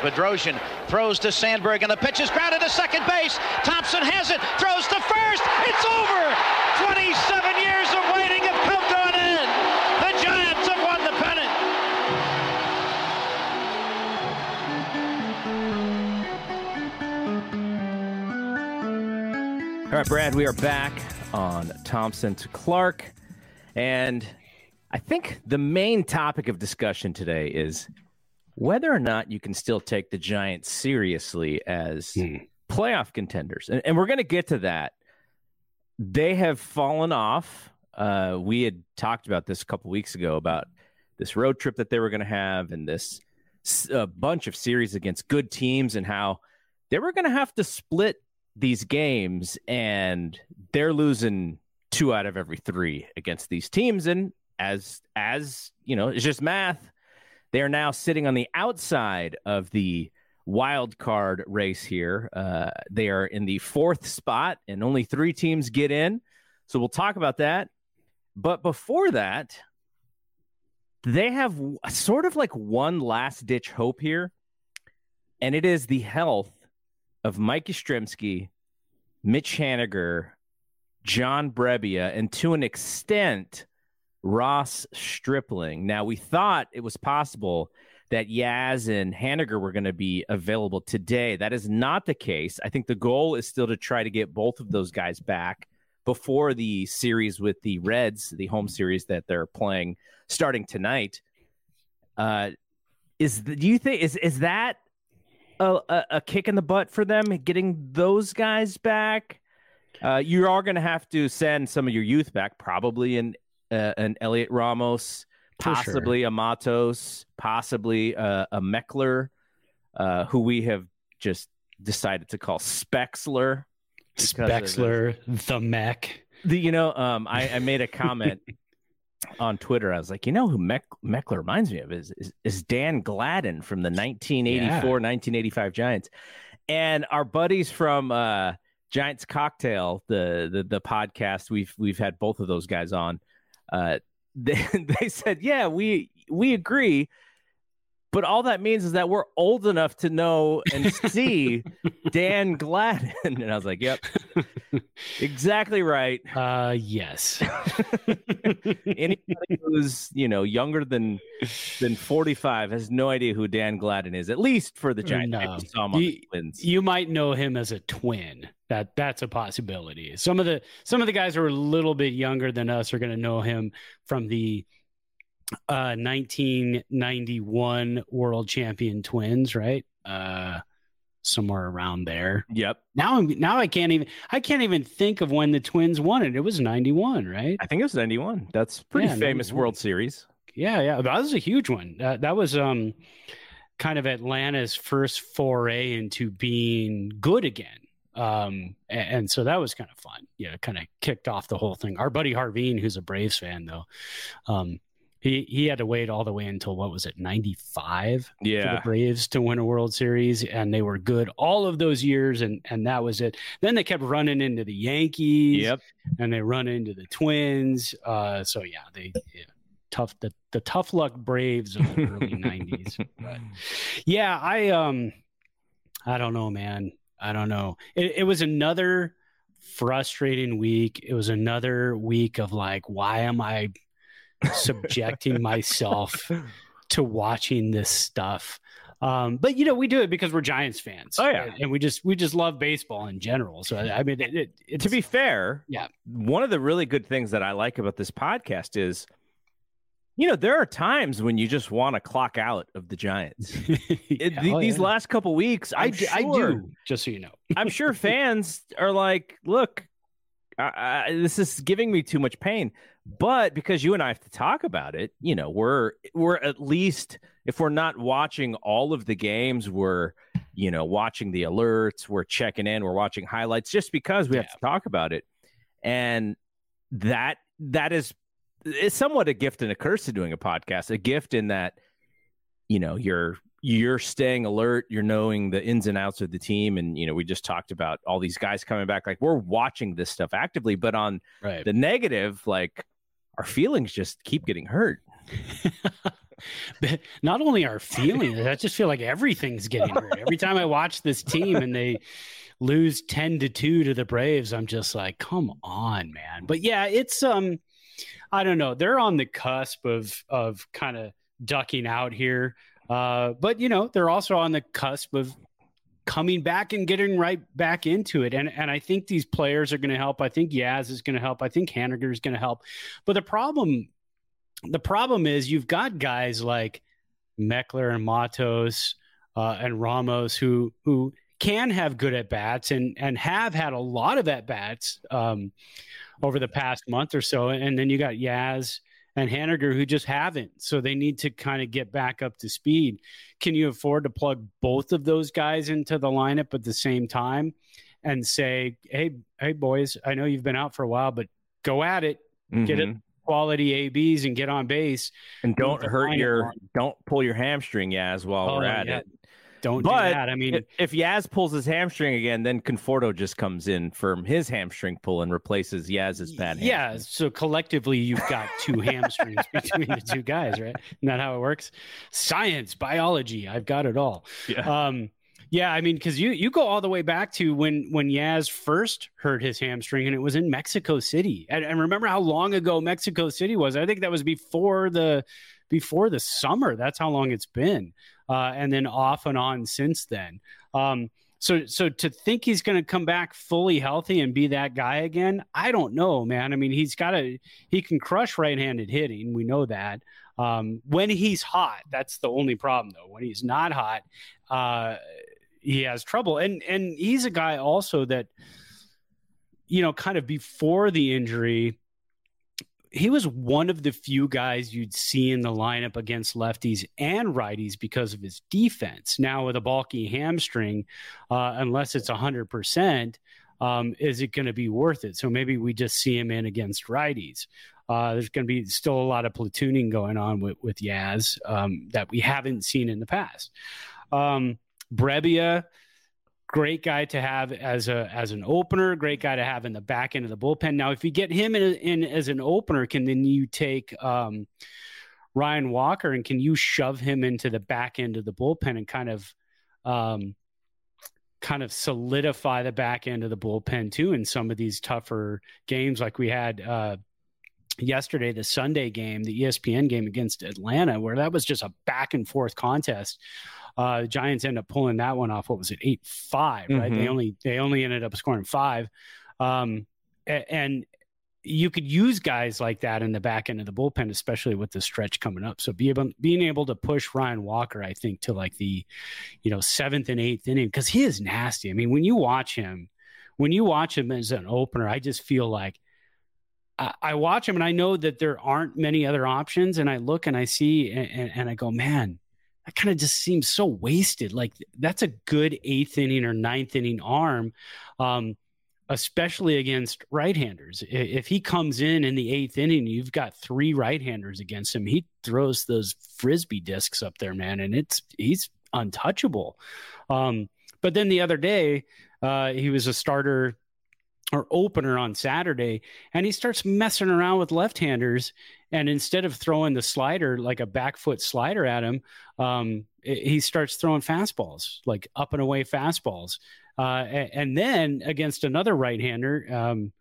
Bedrosian throws to Sandberg, and the pitch is grounded to second base. Thompson has it, throws to first. It's over. 27 years of waiting have come to an end. The Giants have won the pennant. All right, Brad, we are back on Thompson to Clark. And I think the main topic of discussion today is whether or not you can still take the Giants seriously as hmm. playoff contenders. And, and we're going to get to that. They have fallen off. Uh, we had talked about this a couple weeks ago about this road trip that they were going to have and this a bunch of series against good teams and how they were going to have to split these games and they're losing two out of every three against these teams and as as you know it's just math they are now sitting on the outside of the wild card race here. Uh, they are in the fourth spot, and only three teams get in. So we'll talk about that. But before that, they have sort of like one last ditch hope here, and it is the health of Mike Yastrzemski, Mitch Haniger, John Brebbia, and to an extent, Ross Stripling. Now, we thought it was possible that Yaz and Haniger were going to be available today. That is not the case. I think the goal is still to try to get both of those guys back before the series with the Reds, the home series that they're playing starting tonight. Uh, is do you think is is that a, a, a kick in the butt for them getting those guys back? Uh, you are going to have to send some of your youth back, probably in uh, an Heliot Ramos, possibly sure. a Matos, possibly uh, a Meckler, uh, who we have just decided to call Spexler. Spexler, the Mech. The, you know, um, I, I made a comment on Twitter. I was like, you know who Meck- Meckler reminds me of is, is, is Dan Gladden from the 1984 yeah. 1985 Giants. And our buddies from uh, Giants Cocktail, the, the the podcast, we've we've had both of those guys on uh, they, they said, yeah, we we agree. But all that means is that we're old enough to know and see Dan Gladden. And I was like, yep, exactly right. Uh, yes. Anybody who's, you know, younger than than 45 has no idea who Dan Gladden is, at least for the Giants. No. You, you might know him as a twin that that's a possibility. Some of the some of the guys who are a little bit younger than us are going to know him from the uh, 1991 World Champion Twins, right? Uh, somewhere around there. Yep. Now I'm now I can't even I can't even think of when the Twins won it. It was 91, right? I think it was 91. That's pretty yeah, famous 91. World Series. Yeah, yeah, that was a huge one. That that was um kind of Atlanta's first foray into being good again um, and, and, so that was kind of fun. Yeah, kind of kicked off the whole thing. Our buddy Harveen, who's a Braves fan though, um, he he had to wait all the way until what was it, ninety five? Yeah, for the Braves to win a World Series, and they were good all of those years, and and that was it. Then they kept running into the Yankees. Yep, and they run into the Twins. Uh, so yeah, they. Yeah tough the, the tough luck braves of the early 90s but yeah i um i don't know man I don't know. It, it was another frustrating week. It was another week of like, why am I subjecting myself to watching this stuff? Um, but you know, we do it because we're Giants fans. Oh yeah, and we just we just love baseball in general. So I mean, it, it, to be fair, yeah, one of the really good things that I like about this podcast is you know, there are times when you just want to clock out of the Giants. yeah, it, oh, these yeah. last couple weeks, I, sure, I do. Just so you know, I'm sure fans are like, look, I, I, this is giving me too much pain. But because you and I have to talk about it, you know, we're we're at least if we're not watching all of the games, we're you know watching the alerts, we're checking in, we're watching highlights, just because we yeah. have to talk about it, and that that is it's somewhat a gift and a curse to doing a podcast. A gift in that you know you're you're staying alert you're knowing the ins and outs of the team and you know we just talked about all these guys coming back like we're watching this stuff actively but on right. the negative like our feelings just keep getting hurt. Not only our feelings i just feel like everything's getting hurt. Every time i watch this team and they lose 10 to 2 to the braves i'm just like come on man. But yeah it's um i don't know. They're on the cusp of of kind of ducking out here. Uh, but you know, they're also on the cusp of coming back and getting right back into it. And and I think these players are going to help. I think Yaz is going to help. I think Haniger is going to help. But the problem, the problem is you've got guys like Meckler and Matos uh, and Ramos who who can have good at bats and and have had a lot of at bats um, over the past month or so. And then you got Yaz and Haniger who just haven't. So they need to kind of get back up to speed. Can you afford to plug both of those guys into the lineup at the same time and say, "Hey, hey boys, I know you've been out for a while, but go at it. Mm-hmm. Get it quality ABs and get on base. And don't hurt your on. don't pull your hamstring, Yaz, while oh, we're at yeah. it. Don't but do that. I mean, if Yaz pulls his hamstring again, then Conforto just comes in from his hamstring pull and replaces Yaz's bad. Hamstring. Yeah. So collectively, you've got two hamstrings between the two guys, right? Isn't that how it works? Science, biology. I've got it all. Yeah. Um, yeah, I mean, because you you go all the way back to when when Yaz first hurt his hamstring, and it was in Mexico City. And, and remember how long ago Mexico City was? I think that was before the before the summer. That's how long it's been uh, and then off and on since then. Um, so, so to think he's going to come back fully healthy and be that guy again, I don't know, man. I mean, he's got a he can crush right-handed hitting. We know that. Um, when he's hot, that's the only problem, though. When he's not hot, uh, he has trouble. And and he's a guy also that, you know, kind of before the injury, he was one of the few guys you'd see in the lineup against lefties and righties because of his defense. Now, with a bulky hamstring, uh, unless it's 100%, um, is it going to be worth it? So maybe we just see him in against righties. Uh, there's going to be still a lot of platooning going on with, with Yaz um, that we haven't seen in the past. Um, great guy to have as a as an opener, great guy to have in the back end of the bullpen. Now, if you get him in, in as an opener, can then you take um, Ryan Walker and can you shove him into the back end of the bullpen and kind of um, kind of solidify the back end of the bullpen too in some of these tougher games like we had uh, yesterday, the Sunday game, the ESPN game against Atlanta, where that was just a back and forth contest. Uh, the Giants end up pulling that one off. What was it, eight five? Right? Mm-hmm. They only they only ended up scoring five, um, and you could use guys like that in the back end of the bullpen, especially with the stretch coming up. So be able, being able to push Ryan Walker, I think, to like the, you know, seventh and eighth inning because he is nasty. I mean, when you watch him, when you watch him as an opener, I just feel like I, I watch him and I know that there aren't many other options, and I look and I see and, and, and I go, man, that kind of just seems so wasted. Like that's a good eighth inning or ninth inning arm, um, especially against right-handers. If he comes in in the eighth inning, you've got three right-handers against him. He throws those frisbee discs up there, man, and it's he's untouchable. Um, but then the other day, uh, he was a starter or opener on Saturday, and he starts messing around with left-handers. And instead of throwing the slider like a back foot slider at him, um, he starts throwing fastballs, like up and away fastballs. Uh, and then against another right-hander, um,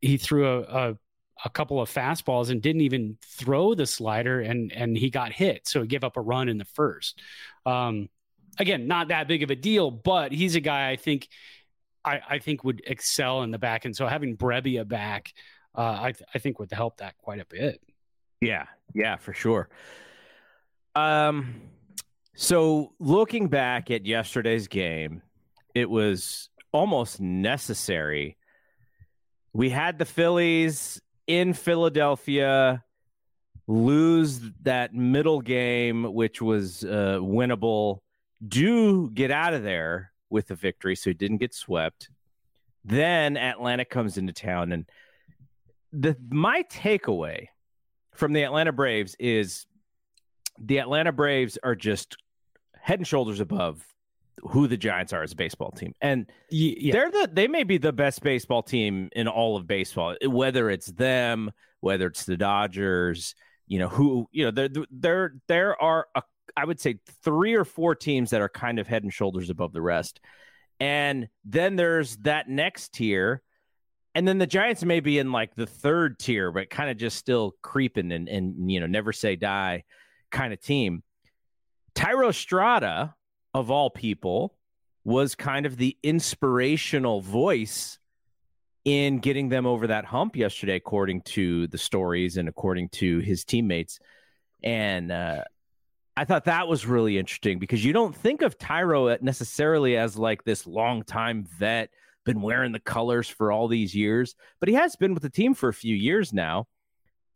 he threw a, a, a couple of fastballs and didn't even throw the slider, and and he got hit, so he gave up a run in the first. Um, again, not that big of a deal, but he's a guy I think I, I think would excel in the back. And so having Brebbia back, uh, I, th- I think would help that quite a bit. Yeah, yeah, for sure. Um, so looking back at yesterday's game, it was almost necessary. We had the Phillies in Philadelphia, lose that middle game, which was uh, winnable, do get out of there with a victory, so he didn't get swept. Then Atlanta comes into town, and the my takeaway from the Atlanta Braves is the Atlanta Braves are just head and shoulders above who the Giants are as a baseball team. And yeah. they're the they may be the best baseball team in all of baseball, whether it's them, whether it's the Dodgers, you know, who, you know, there there there are a, I would say three or four teams that are kind of head and shoulders above the rest. And then there's that next tier. And then the Giants may be in like the third tier, but kind of just still creeping and, and you know, never say die kind of team. Thairo Estrada, of all people, was kind of the inspirational voice in getting them over that hump yesterday, according to the stories and according to his teammates. And uh, I thought that was really interesting because you don't think of Tyro necessarily as like this longtime vet, been wearing the colors for all these years, but he has been with the team for a few years now.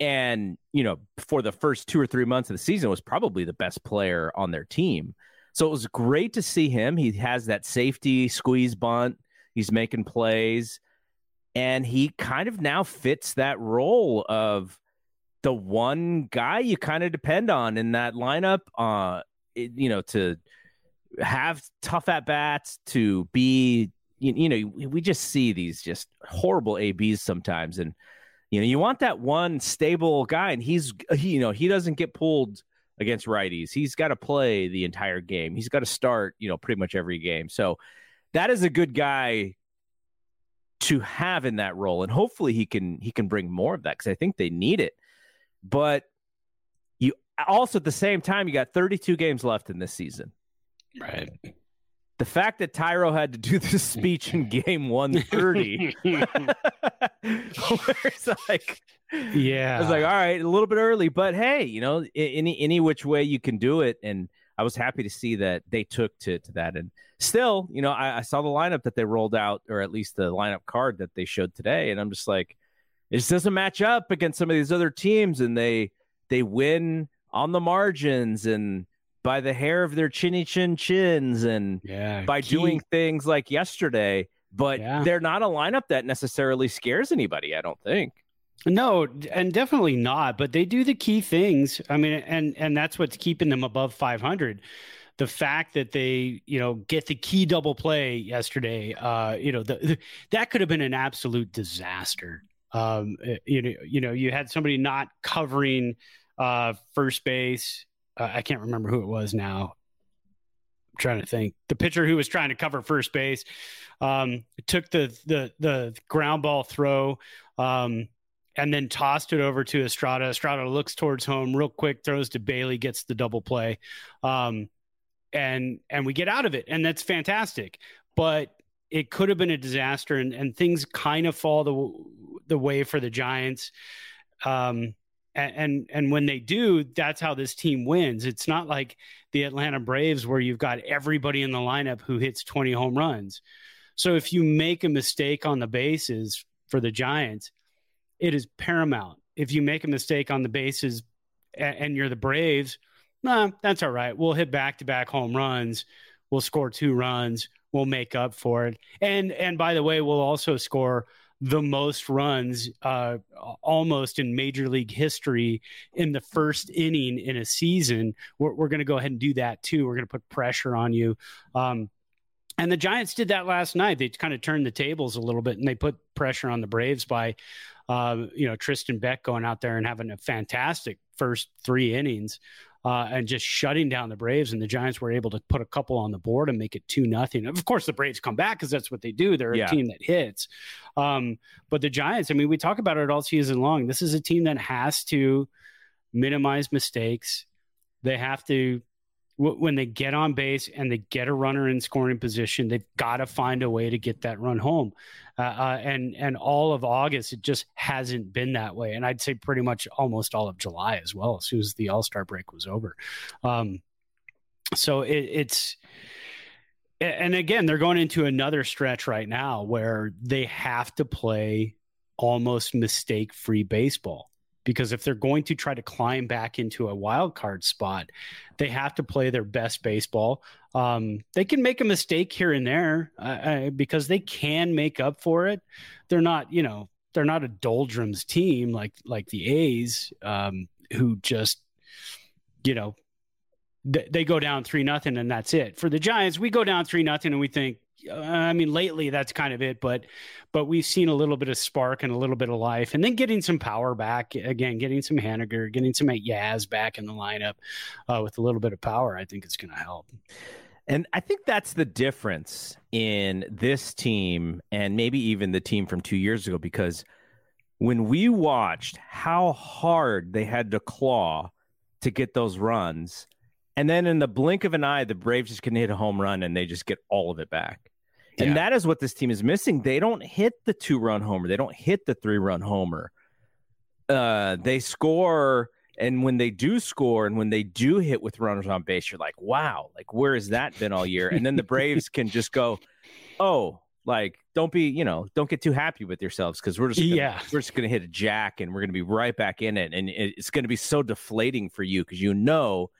And, you know, for the first two or three months of the season was probably the best player on their team. So it was great to see him. He has that safety squeeze bunt. He's making plays. And he kind of now fits that role of the one guy you kind of depend on in that lineup, uh, you know, to have tough at bats, to be, you, you know, we just see these just horrible ABs sometimes. And, you know, you want that one stable guy, and he's, he, you know, he doesn't get pulled against righties. He's got to play the entire game. He's got to start, you know, pretty much every game. So that is a good guy to have in that role, and hopefully he can he can bring more of that because I think they need it. But you also at the same time you got 32 games left in this season. Right. The fact that Thairo had to do this speech in game 130, it's like, yeah, I was like, all right, a little bit early, but hey, you know, any any which way you can do it, and I was happy to see that they took to to that. And still, you know, I, I saw the lineup that they rolled out, or at least the lineup card that they showed today, and I'm just like, it just doesn't match up against some of these other teams, and they they win on the margins. And by the hair of their chinny chin chins and yeah, by key. doing things like yesterday. But yeah. they're not a lineup that necessarily scares anybody, I don't think. No, and definitely not. But they do the key things. I mean, and and that's what's keeping them above 500. The fact that they, you know, get the key double play yesterday, uh, you know, the, the, that could have been an absolute disaster. Um, eh, you know, you know, you had somebody not covering uh, first base uh, I can't remember who it was now. I'm trying to think. The pitcher who was trying to cover first base um, took the the the ground ball throw. Um, and then tossed it over to Estrada. Estrada looks towards home real quick, throws to Bailey, gets the double play, um, and and we get out of it, and that's fantastic. But it could have been a disaster, and, and things kind of fall the the way for the Giants. Um, and and when they do that's how this team wins. It's not like the Atlanta Braves where you've got everybody in the lineup who hits 20 home runs. So if you make a mistake on the bases for the Giants it is paramount. If you make a mistake on the bases and you're the Braves nah, that's all right. We'll hit back to back home runs. We'll score two runs. We'll make up for it. And and by the way we'll also score the most runs uh, almost in major league history in the first inning in a season. We're, we're going to go ahead and do that too. We're going to put pressure on you. Um, and the Giants did that last night. They kind of turned the tables a little bit and they put pressure on the Braves by, uh, you know, Tristan Beck going out there and having a fantastic first three innings uh, and just shutting down the Braves. And the Giants were able to put a couple on the board and make it two nothing. Of course, the Braves come back because that's what they do. They're yeah. a team that hits. Um, but the Giants, I mean, we talk about it all season long. This is a team that has to minimize mistakes. They have to when they get on base and they get a runner in scoring position, they've got to find a way to get that run home. Uh, uh, and and all of August, it just hasn't been that way. And I'd say pretty much almost all of July as well, as soon as the All Star break was over. Um, so it, it's and again, they're going into another stretch right now where they have to play almost mistake free baseball because if they're going to try to climb back into a wild card spot, they have to play their best baseball. Um, they can make a mistake here and there uh, uh, because they can make up for it. They're not, you know, they're not a doldrums team like like the A's, um, who just, you know, th- they go down three nothing and that's it. For the Giants, we go down three nothing and we think, I mean, lately that's kind of it, but but we've seen a little bit of spark and a little bit of life, and then getting some power back again, getting some Haniger, getting some Yaz back in the lineup uh, with a little bit of power. I think it's going to help. And I think that's the difference in this team and maybe even the team from two years ago, because when we watched how hard they had to claw to get those runs, and then in the blink of an eye, the Braves just can hit a home run and they just get all of it back. And yeah. that is what this team is missing. They don't hit the two run homer. They don't hit the three run homer. Uh, they score, and when they do score, and when they do hit with runners on base, you're like, wow, like where has that been all year? And then the Braves can just go, oh, like don't be, you know, don't get too happy with yourselves because we're just gonna, yeah, we're just gonna hit a jack and we're gonna be right back in it, and it's gonna be so deflating for you because you know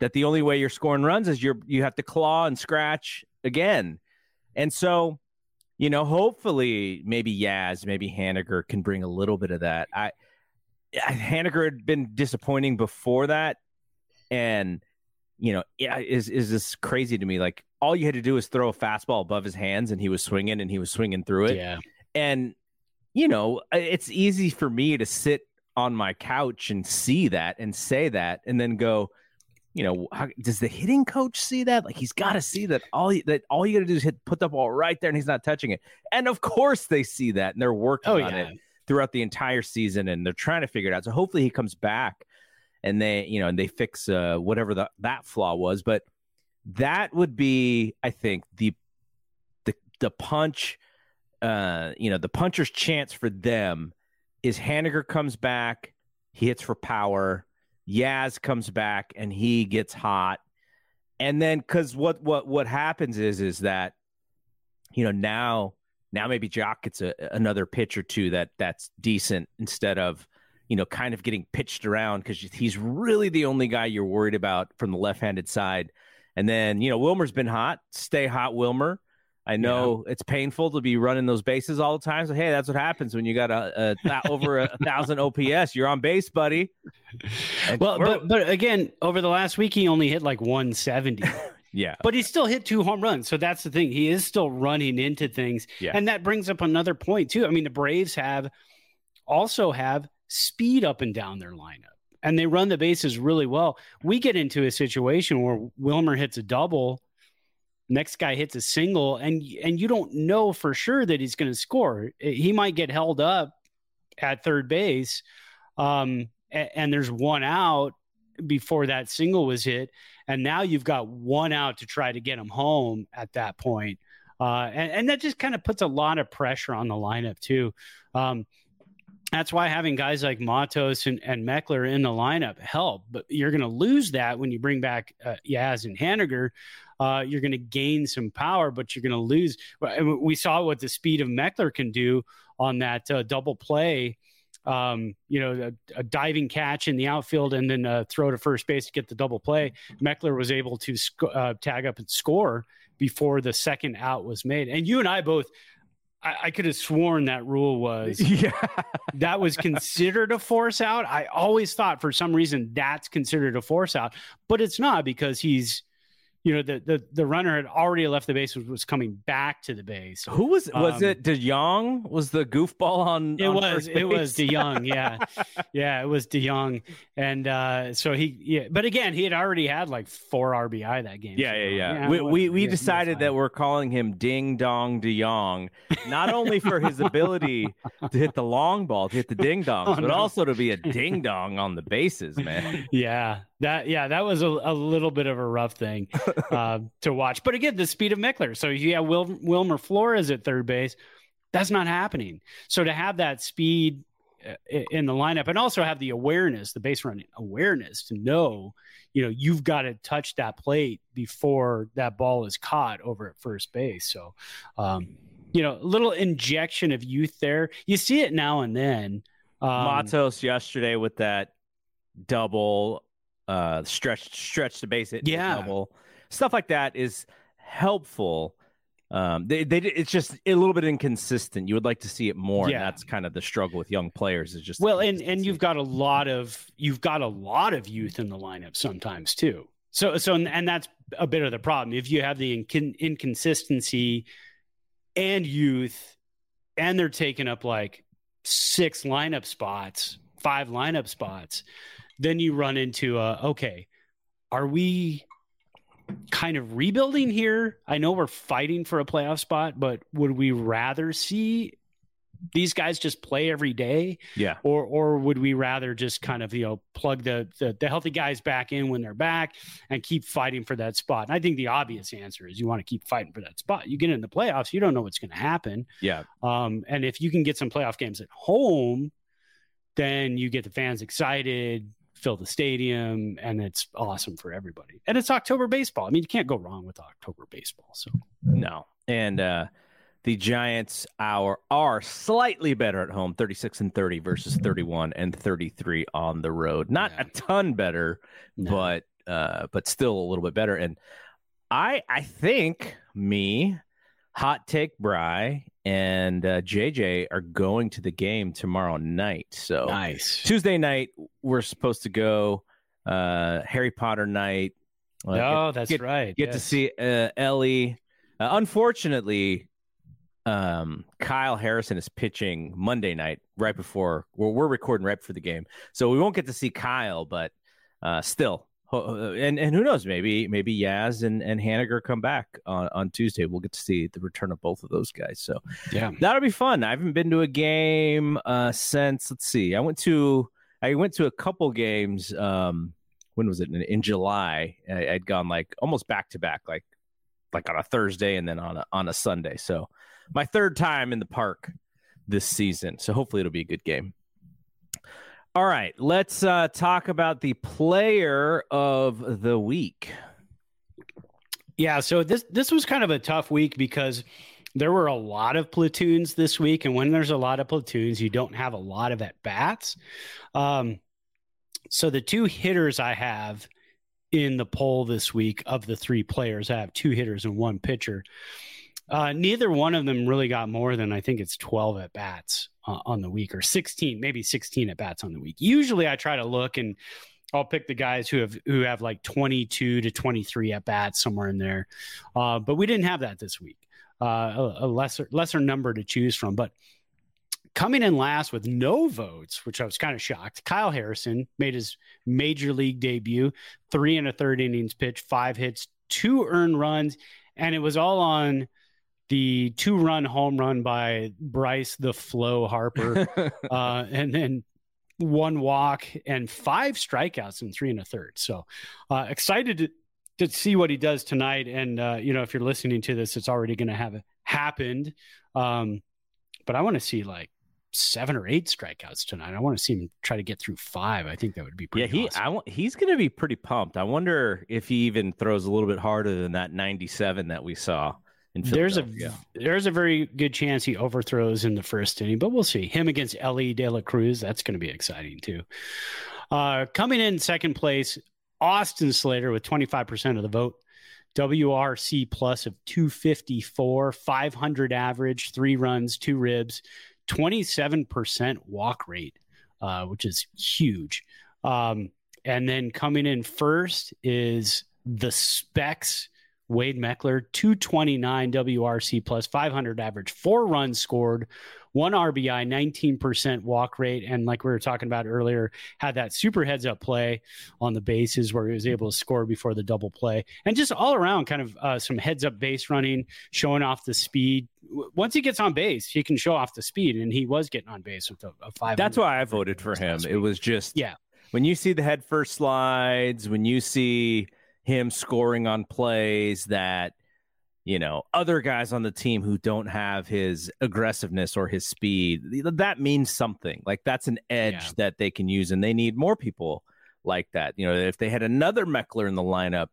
that the only way you're scoring runs is you're you have to claw and scratch again and so, you know, hopefully maybe Yaz, maybe Haniger can bring a little bit of that. I, I Haniger had been disappointing before that, and you know, yeah, is is this crazy to me? Like all you had to do was throw a fastball above his hands, and he was swinging, and he was swinging through it. Yeah, and you know, it's easy for me to sit on my couch and see that and say that, and then go, you know, how, does the hitting coach see that? Like he's got to see that all that all you got to do is hit put the ball right there, and he's not touching it. And of course they see that, and they're working oh, on yeah. it throughout the entire season, and they're trying to figure it out. So hopefully he comes back, and they you know and they fix uh, whatever the, that flaw was. But that would be, I think, the the the punch, uh, you know, the puncher's chance for them is Haniger comes back, he hits for power Yaz comes back and he gets hot. And then because what what what happens is is that you know now now maybe Joc gets a, another pitch or two that that's decent instead of you know kind of getting pitched around because he's really the only guy you're worried about from the left-handed side. And then you know Wilmer's been hot. Stay hot, Wilmer. I know yeah. it's painful to be running those bases all the time. So hey, that's what happens when you got a, a over a thousand OPS. You're on base, buddy. And well, but but again, over the last week, he only hit like 170. yeah, but he still hit two home runs. So that's the thing. He is still running into things. Yeah, and that brings up another point too. I mean, the Braves have also have speed up and down their lineup. And they run the bases really well. We get into a situation where Wilmer hits a double next guy hits a single and and you don't know for sure that he's going to score he might get held up at third base um, and, and there's one out before that single was hit and now you've got one out to try to get him home at that point uh, and, and, that just kind of puts a lot of pressure on the lineup too um, that's why having guys like Matos and, and Meckler in the lineup help. But you're going to lose that when you bring back uh, Yaz and Haniger. Uh, you're going to gain some power, but you're going to lose. We saw what the speed of Meckler can do on that uh, double play. Um, you know, a, a, diving catch in the outfield and then uh, throw to first base to get the double play. Meckler was able to sc- uh, tag up and score before the second out was made. And you and I both I, I could have sworn that rule was yeah. that was considered a force out. I always thought for some reason that's considered a force out, but it's not because he's you know the the, the runner had already left the base was, was coming back to the base. Who was was um, it? DeJong was the goofball on. It on was it was DeJong. Yeah, yeah, it was DeJong, and uh, so he yeah. But again, he had already had like four RBI that game. Yeah, so, yeah, yeah, yeah. We we, we decided that we're calling him Ding Dong DeJong, not only for his ability to hit the long ball, to hit the ding dongs, oh, but no. also to be a ding dong on the bases, man. Yeah, that yeah, that was a, a little bit of a rough thing uh, to watch. But again, the speed of Meckler. So yeah, Wil- Wilmer Flores at third base. That's not happening. So to have that speed uh, in the lineup and also have the awareness, the base running awareness to know, you know, you've got to touch that plate before that ball is caught over at first base. So, um, you know, a little injection of youth there. You see it now and then. Um, Matos yesterday with that double uh stretch stretch to base it yeah. stuff like that is helpful. Um they, they it's just a little bit inconsistent. You would like to see it more yeah. and that's kind of the struggle with young players is just well and and you've got a lot of you've got a lot of youth in the lineup sometimes too. So so and that's a bit of the problem. If you have the inc- inconsistency and youth and they're taking up like six lineup spots five lineup spots then you run into a, okay, are we kind of rebuilding here? I know we're fighting for a playoff spot, but would we rather see these guys just play every day? Yeah. Or or would we rather just kind of, you know, plug the, the, the healthy guys back in when they're back and keep fighting for that spot? And I think the obvious answer is you want to keep fighting for that spot. You get in the playoffs, you don't know what's going to happen. Yeah. Um, and if you can get some playoff games at home, then you get the fans excited fill the stadium, and it's awesome for everybody. And it's October baseball. I mean, you can't go wrong with October baseball. So no, and uh, the Giants are are slightly better at home, thirty six and thirty versus thirty one and thirty three on the road. Not yeah. a ton better, no. but uh, but still a little bit better. And I I think me hot take Bry and uh, JJ are going to the game tomorrow night. So nice. Tuesday night, we're supposed to go uh, Harry Potter night. Uh, oh, get, that's get, right. Get yes. to see uh, Elly. Uh, unfortunately, um, Kyle Harrison is pitching Monday night right before well, we're recording right before the game, so we won't get to see Kyle, but uh, still and and who knows? Maybe maybe Yaz and and Haniger come back on on Tuesday. We'll get to see the return of both of those guys. So yeah, that'll be fun. I haven't been to a game uh, since. Let's see. I went to I went to a couple games. Um, when was it? In, in July, I, I'd gone like almost back to back, like like on a Thursday and then on a on a Sunday. So my third time in the park this season. So hopefully it'll be a good game. All right, let's uh, talk about the player of the week. Yeah, so this this was kind of a tough week because there were a lot of platoons this week, and when there's a lot of platoons, you don't have a lot of at bats. Um, so the two hitters I have in the poll this week of the three players, I have two hitters and one pitcher. Uh, neither one of them really got more than I think it's 12 at bats uh, on the week or 16, maybe 16 at bats on the week. Usually I try to look and I'll pick the guys who have who have like 22 to 23 at bats somewhere in there. Uh, but we didn't have that this week. Uh, a, a, lesser lesser number to choose from, but coming in last with no votes, which I was kind of shocked. Kyle Harrison made his major league debut, three and a third innings pitch, five hits, two earned runs, and it was all on the two run home run by Bryce the Flow Harper, uh, and then one walk and five strikeouts in three and a third. So uh, excited to, to see what he does tonight. And, uh, you know, if you're listening to this, it's already going to have happened. Um, but I want to see like seven or eight strikeouts tonight. I want to see him try to get through five. I think that would be pretty. Yeah, he awesome. I, he's going to be pretty pumped. I wonder if he even throws a little bit harder than that 97 that we saw there's a there's a very good chance he overthrows in the first inning, but we'll see. Him against Elly De La Cruz, that's going to be exciting too. Uh, coming in second place, Austin Slater with 25% of the vote. WRC plus of 254, 500 average, three runs, two ribs, 27% walk rate, uh, which is huge. Um, and then coming in first is the Specs Wade Meckler, 229 WRC plus 500 average, four runs scored, one RBI, 19% walk rate. And like we were talking about earlier, had that super heads up play on the bases where he was able to score before the double play. And just all around, kind of uh, some heads up base running, showing off the speed. Once he gets on base, he can show off the speed. And he was getting on base with a, a five. That's why I voted for him. It was just, yeah. When you see the head first slides, when you see him scoring on plays that you know other guys on the team who don't have his aggressiveness or his speed that means something like that's an edge yeah. that they can use and they need more people like that you know if they had another meckler in the lineup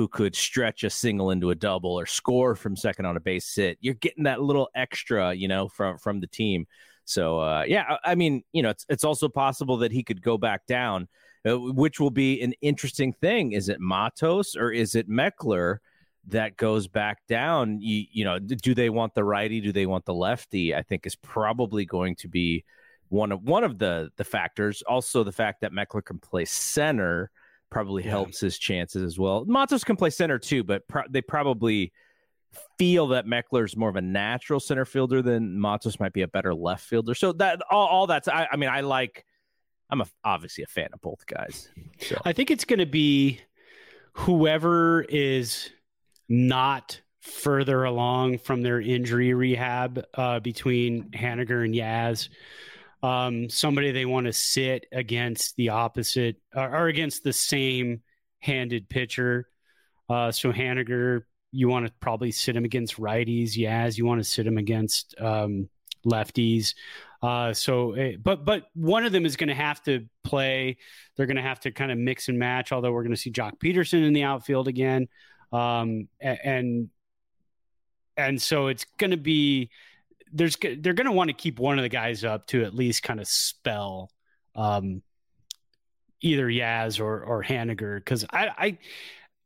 who could stretch a single into a double or score from second on a base hit. You're getting that little extra, you know, from from the team. So uh, yeah, I mean, you know, it's it's also possible that he could go back down, uh, which will be an interesting thing. Is it Matos or is it Meckler that goes back down? You, you know, do they want the righty? Do they want the lefty? I think is probably going to be one of one of the the factors. Also, the fact that Meckler can play center probably yeah. helps his chances as well. Matos can play center too, but pro- they probably feel that Meckler's more of a natural center fielder than Matos might be a better left fielder. So that all, all that's I, I mean I like I'm a, obviously a fan of both guys. So. I think it's going to be whoever is not further along from their injury rehab uh, between Haniger and Yaz um, somebody they want to sit against the opposite or, or against the same handed pitcher. Uh, so Haniger, you want to probably sit him against righties. Yaz, you want to sit him against um, lefties. Uh, so, eh, but but one of them is going to have to play. They're going to have to kind of mix and match. Although we're going to see Joc Pederson in the outfield again, um, and and so it's going to be there's they're going to want to keep one of the guys up to at least kind of spell um, either Yaz or or Haniger because I I,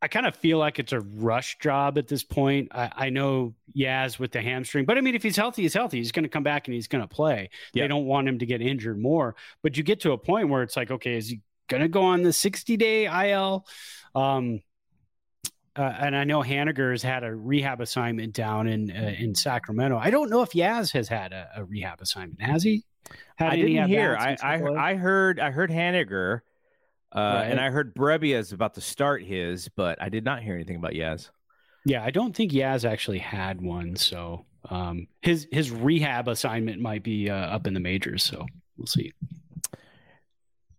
I kind of feel like it's a rush job at this point. I, I, know Yaz with the hamstring, but I mean if he's healthy, he's healthy. He's going to come back and he's going to play. Yeah. They don't want him to get injured more, but you get to a point where it's like, okay, is he going to go on the 60 day IL? Um, uh, and I know Haniger has had a rehab assignment down in uh, in Sacramento. I don't know if Yaz has had a, a rehab assignment. Has he? Had I didn't hear. I, I, I heard I heard Haniger, uh, right. and I heard Brebbia is about to start his, but I did not hear anything about Yaz. Yeah, I don't think Yaz actually had one. So um, his his rehab assignment might be uh, up in the majors. So we'll see.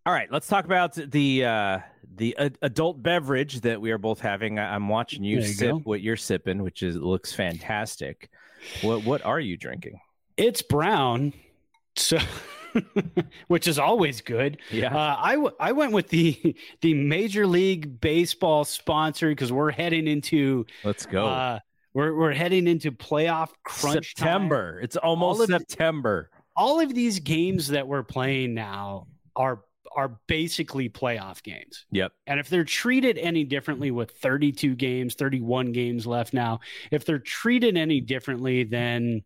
All right, let's talk about the uh, the uh, adult beverage that we are both having. I- am watching you, you sip go. what you're sipping, which is looks fantastic. What what are you drinking? It's brown, so which is always good. Yeah, uh, I, w- I went with the the Major League Baseball sponsor because we're heading into let's go. Uh, we're we're heading into playoff crunch September. Time. It's almost all September. all of these games that we're playing now are are basically playoff games. Yep. And if they're treated any differently with 32 games, 31 games left now, if they're treated any differently, then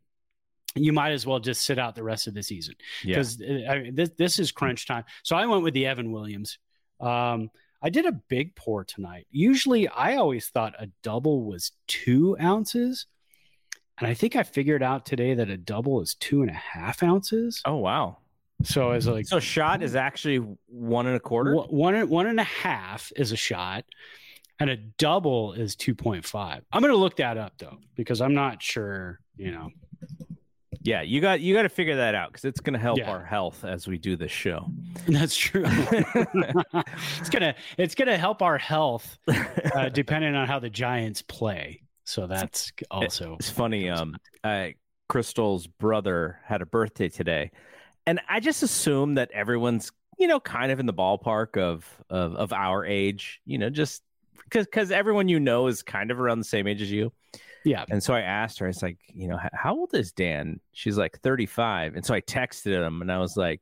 you might as well just sit out the rest of the season because yeah. Uh, this this is crunch time. So I went with the Evan Williams. Um, I did a big pour tonight. Usually, I always thought a double was two ounces, and I think I figured out today that a double is two and a half ounces. Oh wow! So as like so, shot is actually one and a quarter. One one and a half is a shot, and a double is two point five. I'm going to look that up though because I'm not sure. You know. Yeah, you got you got to figure that out because it's going to help yeah. our health as we do this show. That's true. it's gonna it's gonna help our health uh, depending on how the Giants play. So that's also it's funny. Um, uh, Crystal's brother had a birthday today, and I just assume that everyone's you know kind of in the ballpark of of, of our age, you know, just because because everyone you know is kind of around the same age as you. Yeah. And so I asked her, it's like, you know, how old is Dan? She's like 35. And so I texted him and I was like,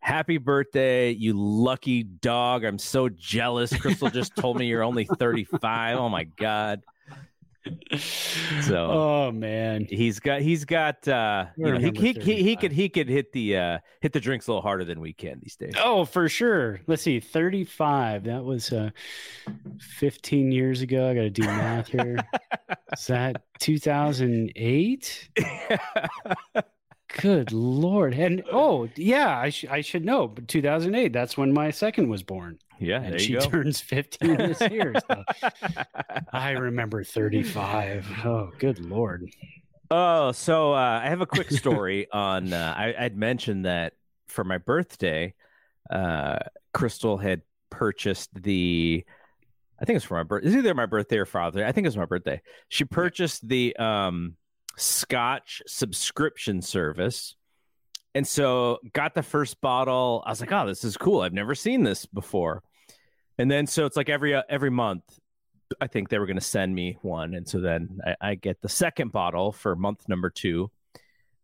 Happy birthday, you lucky dog. I'm so jealous. Crystal just told me you're only 35. Oh my God so oh man. he's got he's got uh you know, he, he, he, he could he could hit the uh hit the drinks a little harder than we can these days. Oh for sure. Let's see 35 that was uh 15 years ago. I gotta do math here. Is that 2008 Good lord! And oh yeah, I, sh- I should know. But 2008, that's when my second was born. Yeah, and she turns 15 this year. So I remember 35. Oh, good lord! Oh, so uh, I have a quick story on. Uh, I, would mentioned that for my birthday, uh, Crystal had purchased the. I think it's for my birthday. It's either my birthday or Father. I think it's my birthday. She purchased the um Scotch subscription service. And so got the first bottle. I was like, "Oh, this is cool. I've never seen this before." And then so it's like every uh, every month I think they were going to send me one, and so then I, I get the second bottle for month number two,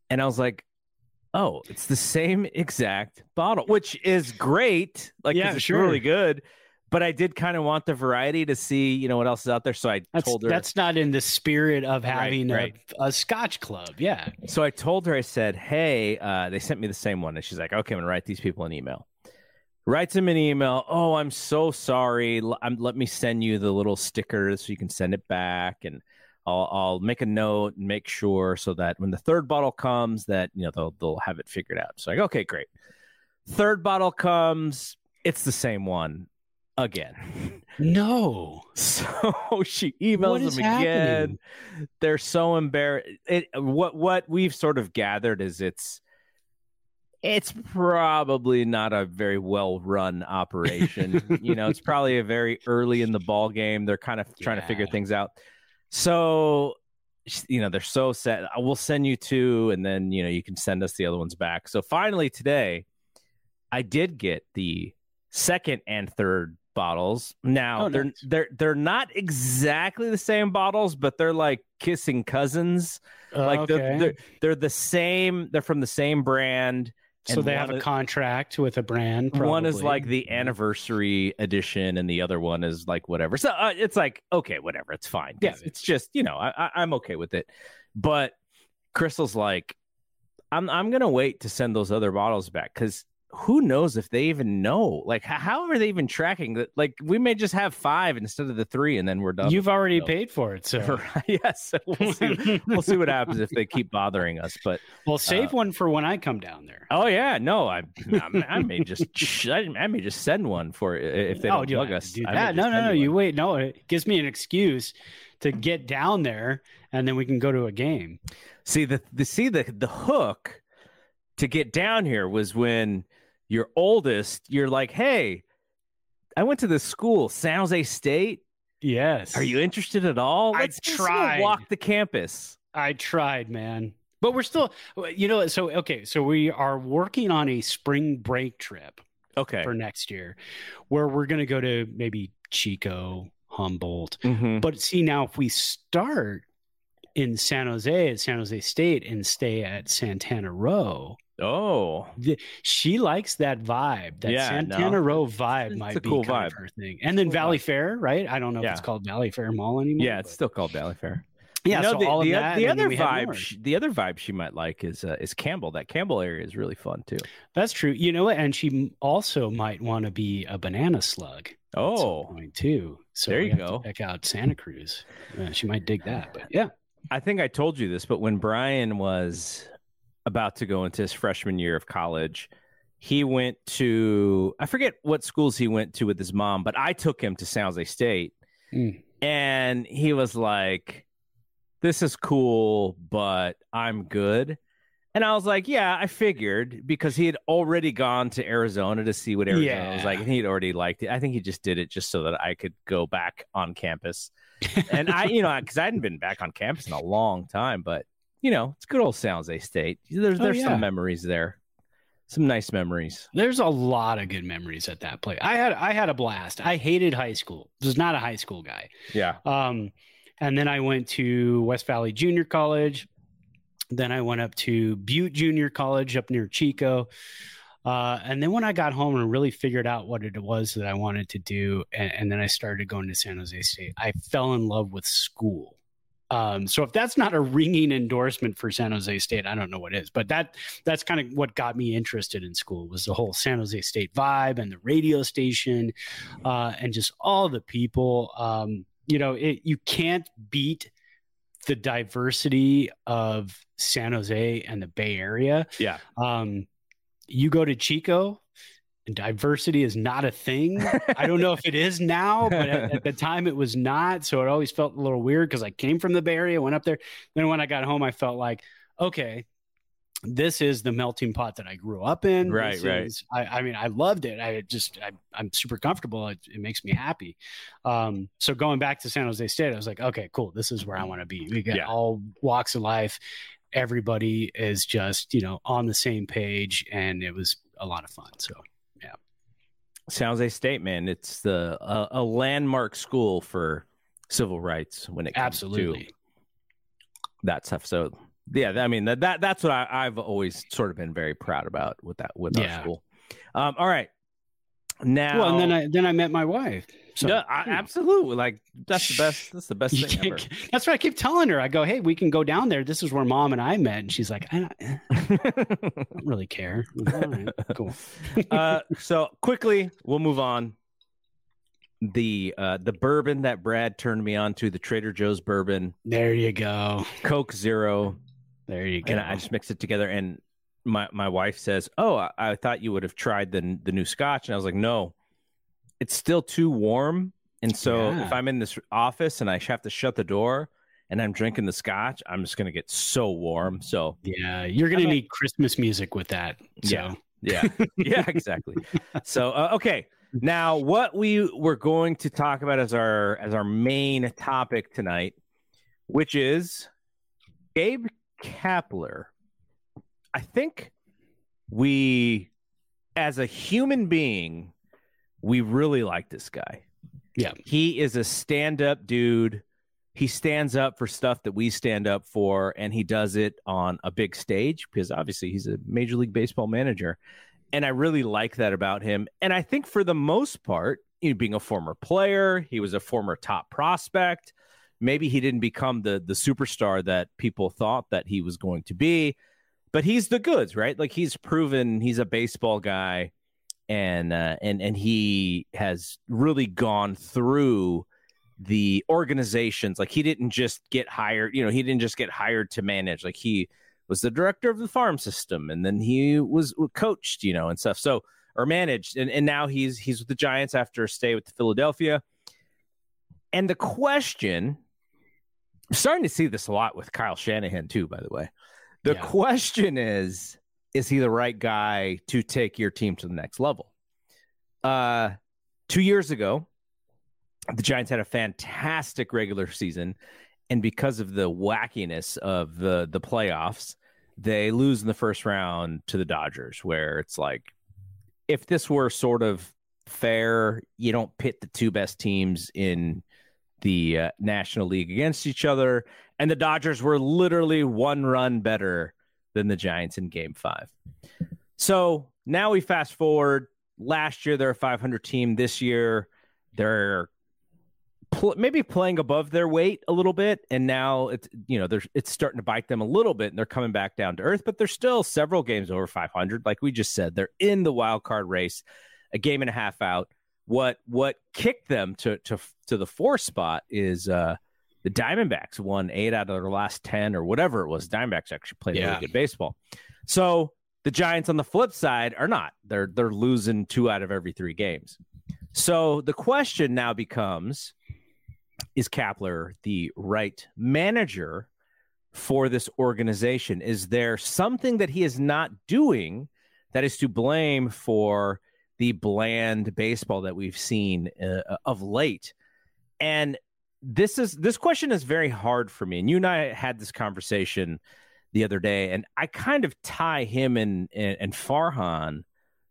and I was like, "Oh, it's the same exact bottle," which is great. Like, Yeah, it's sure. really good. But I did kind of want the variety to see, you know, what else is out there. So I That's, told her. that's not in the spirit of having right. A, a Scotch club. Yeah. So I told her, I said, "Hey, uh, they sent me the same one," and she's like, "Okay, I'm gonna write these people an email." Writes them an email. Oh, I'm so sorry. I'm, let me send you the little stickers so you can send it back, and I'll, I'll make a note and make sure so that when the third bottle comes, that you know they'll they'll have it figured out. So like, okay, great. Third bottle comes. It's the same one again. No. So she emails them again. They're so embarrassed. It what what we've sort of gathered is it's it's probably not a very well run operation. you know, it's probably a very early in the ball game. They're kind of trying to figure things out. So you know, they're so set. I will send you two, and then you know you can send us the other ones back. So finally today, I did get the second and third bottles. Now Oh, they're nice. they're they're not exactly the same bottles, but they're like kissing cousins. Like okay. they're, they're they're the same. They're from the same brand. so they have a is- contract with a brand. One is like the anniversary edition, and the other one is like whatever. So uh, it's like okay, whatever, it's fine. Yeah. it's just you know I, I, I'm okay with it. But Crystal's like, I'm I'm gonna wait to send those other bottles back because who knows if they even know? Like, how are they even tracking that? Like, we may just have five instead of the three, and then we're done. You've already No. paid for it, so yes, we'll see. we'll see what happens if they keep bothering us. But well, save Uh, one for when I come down there. oh yeah, no, I I, I may just I, I may just send one for if they oh, don't you bug don't us. do that. No, no, no. you You wait. No, it gives me an excuse to get down there, and then we can go to a game. See the the see the the hook to get down here was when your oldest, you're like, hey, I went to this school, San Jose State. Yes. Are you interested at all? I Let's just go tried. walk the campus. I tried, man. But we're still, you know, so okay, so we are working on a spring break trip Okay. for next year, where we're going to go to maybe Chico, Humboldt. Mhm. But see, now if we start in San Jose at San Jose State and stay at Santana Row, Oh, she likes that vibe. That Yeah, Santana no. Row vibe It's might a be cool kind vibe. of her thing. And then Cool Valley vibe. Fair, right? I don't know if it's called Valley Fair Mall anymore. yeah, it's but- still called Valley Fair. yeah. You know, so the, all of the, that. the other vibe, she, the other vibe she might like is uh, is Campbell. That Campbell area is really fun too. That's true. You know what? And she also might want to be a banana slug. Oh, point too. So There you go. check out Santa Cruz. Yeah, she might dig that. But yeah, I think I told you this, but when Brian was about to go into his freshman year of college, he went to I forget what schools he went to with his mom, but I took him to San Jose State, Mm. and he was like, "This is cool, but I'm good." And I was like, "Yeah, I figured because he had already gone to Arizona to see what Arizona was like, and he'd already liked it. I think he just did it just so that I could go back on campus." and I, you know, because I hadn't been back on campus in a long time, but you know, it's good old San Jose State. There's Oh, there's yeah. some memories there, some nice memories. there's a lot of good memories at that place. I had I had a blast. I hated high school. Was not a high school guy. Yeah, Um, and then I went to West Valley Junior College. Then I went up to Butte Junior College up near Chico. Uh, and then when I got home and really figured out what it was that I wanted to do, and, and then I started going to San Jose State, I fell in love with school. Um, so if that's not a ringing endorsement for San Jose State, I don't know what is. But that that's kind of what got me interested in school was the whole San Jose State vibe and the radio station, uh, and just all the people. Um, you know, it, you can't beat the diversity of San Jose and the Bay Area. yeah. Um, you go to Chico, and diversity is not a thing. I don't know if it is now, but at, at the time it was not. So it always felt a little weird because I came from the Bay Area, went up there. Then when I got home, I felt like, okay, this is the melting pot that I grew up in. Right, This right. is- I, I mean, I loved it. I just, I, I'm super comfortable. It, it makes me happy. Um, so going back to San Jose State, I was like, okay, cool. This is where I want to be. We got Yeah. all walks of life. Everybody is just, you know, on the same page, and it was a lot of fun. So San Jose State, man, it's the a, a landmark school for civil rights when it comes Absolutely. to that stuff. So yeah, I mean that, that that's what I, I've always sort of been very proud about with that with Yeah. our school. Um, all right, now Well, and then I then I met my wife. So yeah, I, absolutely like that's the best. That's the best thing ever. that's what I keep telling her. I go, "Hey, we can go down there. This is where mom and I met." And she's like, "I don't, I don't really care." Like, All right, cool. uh, so quickly, we'll move on. The uh, the bourbon that Brad turned me on to, the Trader Joe's bourbon, There you go. Coke Zero, There you go. and I just mix it together. And my my wife says, "Oh, I, I thought you would have tried the the new Scotch," and I was like, "No, it's still too warm." And so Yeah. if I'm in this office and I have to shut the door and I'm drinking the Scotch, I'm just gonna get so warm. So yeah, you're gonna need Christmas music with that. So. Yeah. Yeah, yeah, exactly. So, uh, okay, now what we were going to talk about as our as our main topic tonight, which is Gabe Kapler. I think we, as a human being, we really like this guy. Yeah. he is a stand-up dude. He stands up for stuff that we stand up for, and he does it on a big stage because obviously he's a Major League Baseball manager. And I really like that about him. And I think for the most part, you know, being a former player, he was a former top prospect. Maybe he didn't become the the superstar that people thought that he was going to be, but he's the goods, right? Like he's proven he's a baseball guy, and uh, and and he has really gone through the organizations. Like he didn't just get hired you know he didn't just get hired to manage. Like he was the director of the farm system and then he was coached you know and stuff. So or managed and, and now he's he's with the giants after a stay with philadelphia. And the question I'm starting to see this a lot with kyle shanahan too by the way. The Yeah. question is is he the right guy to take your team to the next level uh two years ago the Giants had a fantastic regular season, and because of the wackiness of the the playoffs, they lose in the first round to the Dodgers. Where it's like, if this were sort of fair, you don't pit the two best teams in the uh, National League against each other, and the Dodgers were literally one run better than the Giants in Game Five. So now we fast forward. Last year they're a 500 team. This year they're pl- maybe playing above their weight a little bit, and now it's you know they're it's starting to bite them a little bit, and they're coming back down to earth. But they're still several games over 500, like we just said. They're in the wild card race, a game and a half out. What what kicked them to to to the four spot is uh the Diamondbacks won eight out of their last ten or whatever it was. Diamondbacks actually played Yeah. really good baseball. So the Giants on the flip side are not. They're they're losing two out of every three games. So the question now becomes is Kapler the right manager for this organization? Is there something that he is not doing that is to blame for the bland baseball that we've seen uh, of late? And this is this question is very hard for me. And you and I had this conversation the other day, and I kind of tie him and and, and Farhan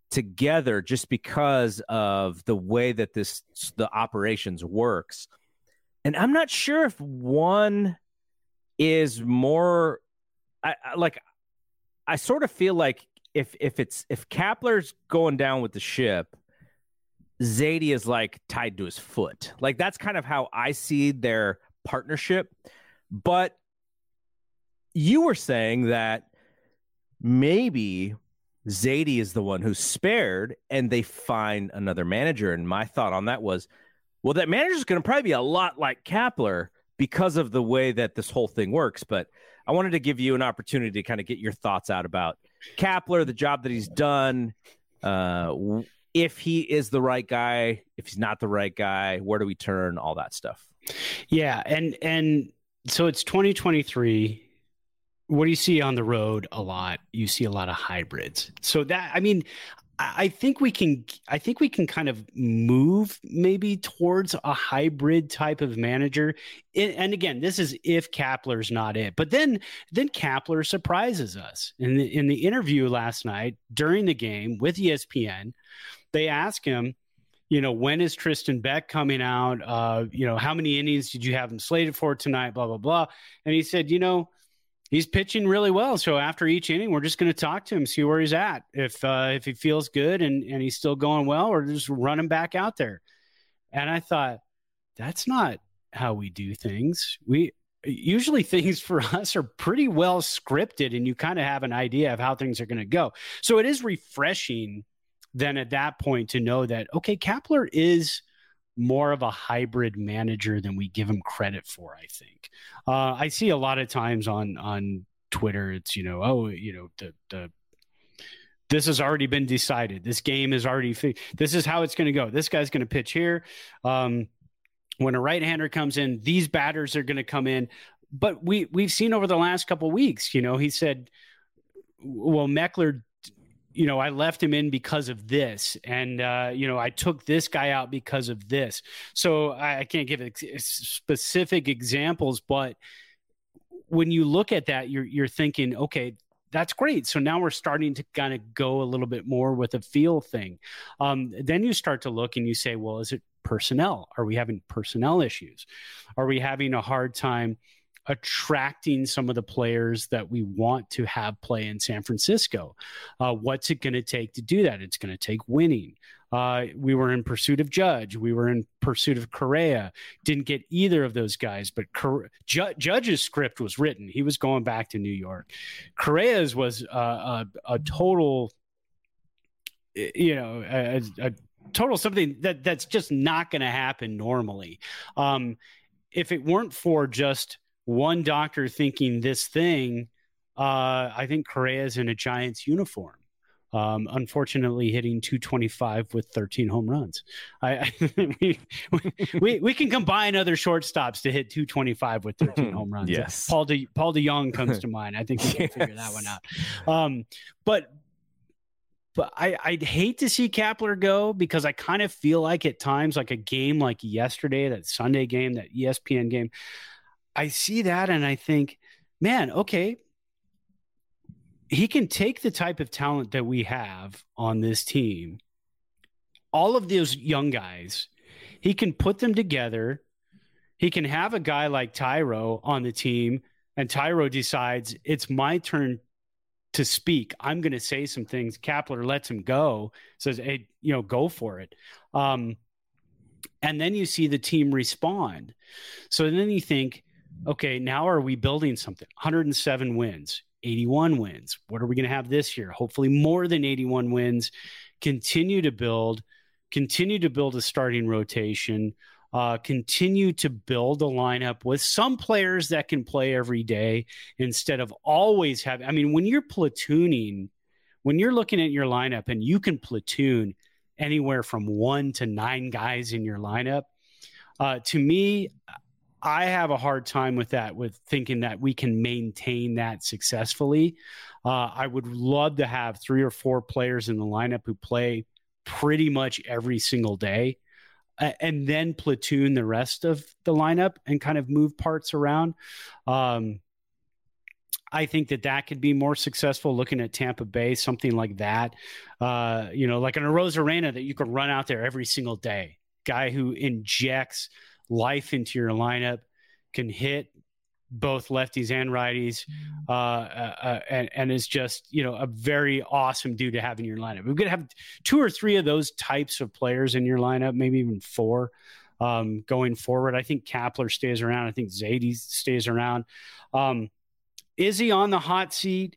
together just because of the way that this the operations works and i'm not sure if one is more I, I like i sort of feel like if if it's if kapler's going down with the ship zaidi is like tied to his foot like that's kind of how i see their partnership but you were saying that maybe Zaidi is the one who's spared and they find another manager. And my thought on that was, well, that manager is going to probably be a lot like Kapler because of the way that this whole thing works. But I wanted to give you an opportunity to kind of get your thoughts out about Kapler, the job that he's done, uh, if he is the right guy, if he's not the right guy, where do we turn, all that stuff. Yeah, and and so it's 2023. What do you see on the road a lot? You see a lot of hybrids. So that I mean, I think we can I think we can kind of move maybe towards a hybrid type of manager. And again, this is if Kapler's not it. But then then Kapler surprises us. In the in the interview last night during the game with ESPN, they ask him, you know, when is Tristan Beck coming out? Uh, you know, how many innings did you have him slated for tonight? Blah, blah, blah. And he said, you know, he's pitching really well. So after each inning, we're just going to talk to him, see where he's at. If uh, if he feels good and, and he's still going well, or just run him back out there. And I thought, that's not how we do things. We usually things for us are pretty well scripted and you kind of have an idea of how things are going to go. So it is refreshing then at that point to know that okay, Kapler is more of a hybrid manager than we give him credit for. I think uh, I see a lot of times on on Twitter, it's you know, oh, you know, the the this has already been decided. This game is already fi- this is how it's going to go. This guy's going to pitch here. Um, when a right-hander comes in, these batters are going to come in. But we we've seen over the last couple weeks, you know, he said, well, Meckler you know, I left him in because of this, and uh, you know, I took this guy out because of this. So I, I can't give ex- specific examples, but when you look at that, you're you're thinking, okay, that's great. So now we're starting to kind of go a little bit more with a feel thing. Um, then you start to look and you say, well, is it personnel? Are we having personnel issues? Are we having a hard time? Attracting some of the players that we want to have play in San Francisco. Uh, what's it going to take to do that? It's going to take winning. Uh, we were in pursuit of Judge. We were in pursuit of Correa. Didn't get either of those guys, but Cor- Ju- Judge's script was written. He was going back to New York. Correa's was uh, a, a, total, you know, a, a, total something that that's just not going to happen normally. Um, if it weren't for just one doctor thinking this thing, uh, I think Correa's in a Giants uniform. Um, unfortunately, hitting 225 with 13 home runs. I, I we, we, we can combine other shortstops to hit 225 with 13 home runs. yes, Paul De Paul DeJong comes to mind. I think we can yes. figure that one out. Um, but but I, I'd hate to see Kapler go because I kind of feel like at times, like a game like yesterday, that Sunday game, that ESPN game, I see that and I think, man, okay, he can take the type of talent that we have on this team, all of those young guys, he can put them together. He can have a guy like Thairo on the team, and Thairo decides it's my turn to speak. I'm going to say some things. Kapler lets him go, says, "Hey, you know, go for it." Um, and then you see the team respond. So then you think, okay, now are we building something? 107 wins, 81 wins. What are we going to have this year? Hopefully, more than 81 wins. Continue to build, continue to build a starting rotation, uh, continue to build a lineup with some players that can play every day instead of always having. I mean, when you're platooning, when you're looking at your lineup and you can platoon anywhere from one to nine guys in your lineup, uh, to me, I have a hard time with that, with thinking that we can maintain that successfully. Uh, I would love to have three or four players in the lineup who play pretty much every single day and then platoon the rest of the lineup and kind of move parts around. Um, I think that that could be more successful looking at Tampa Bay, something like that. Uh, you know, like an Arozarena that you could run out there every single day. Guy who injects – life into your lineup, can hit both lefties and righties, uh, uh, uh, and, and is just you know a very awesome dude to have in your lineup. We're gonna have two or three of those types of players in your lineup, maybe even four um, going forward. I think Kapler stays around. I think Zaidi stays around. Um, is he on the hot seat?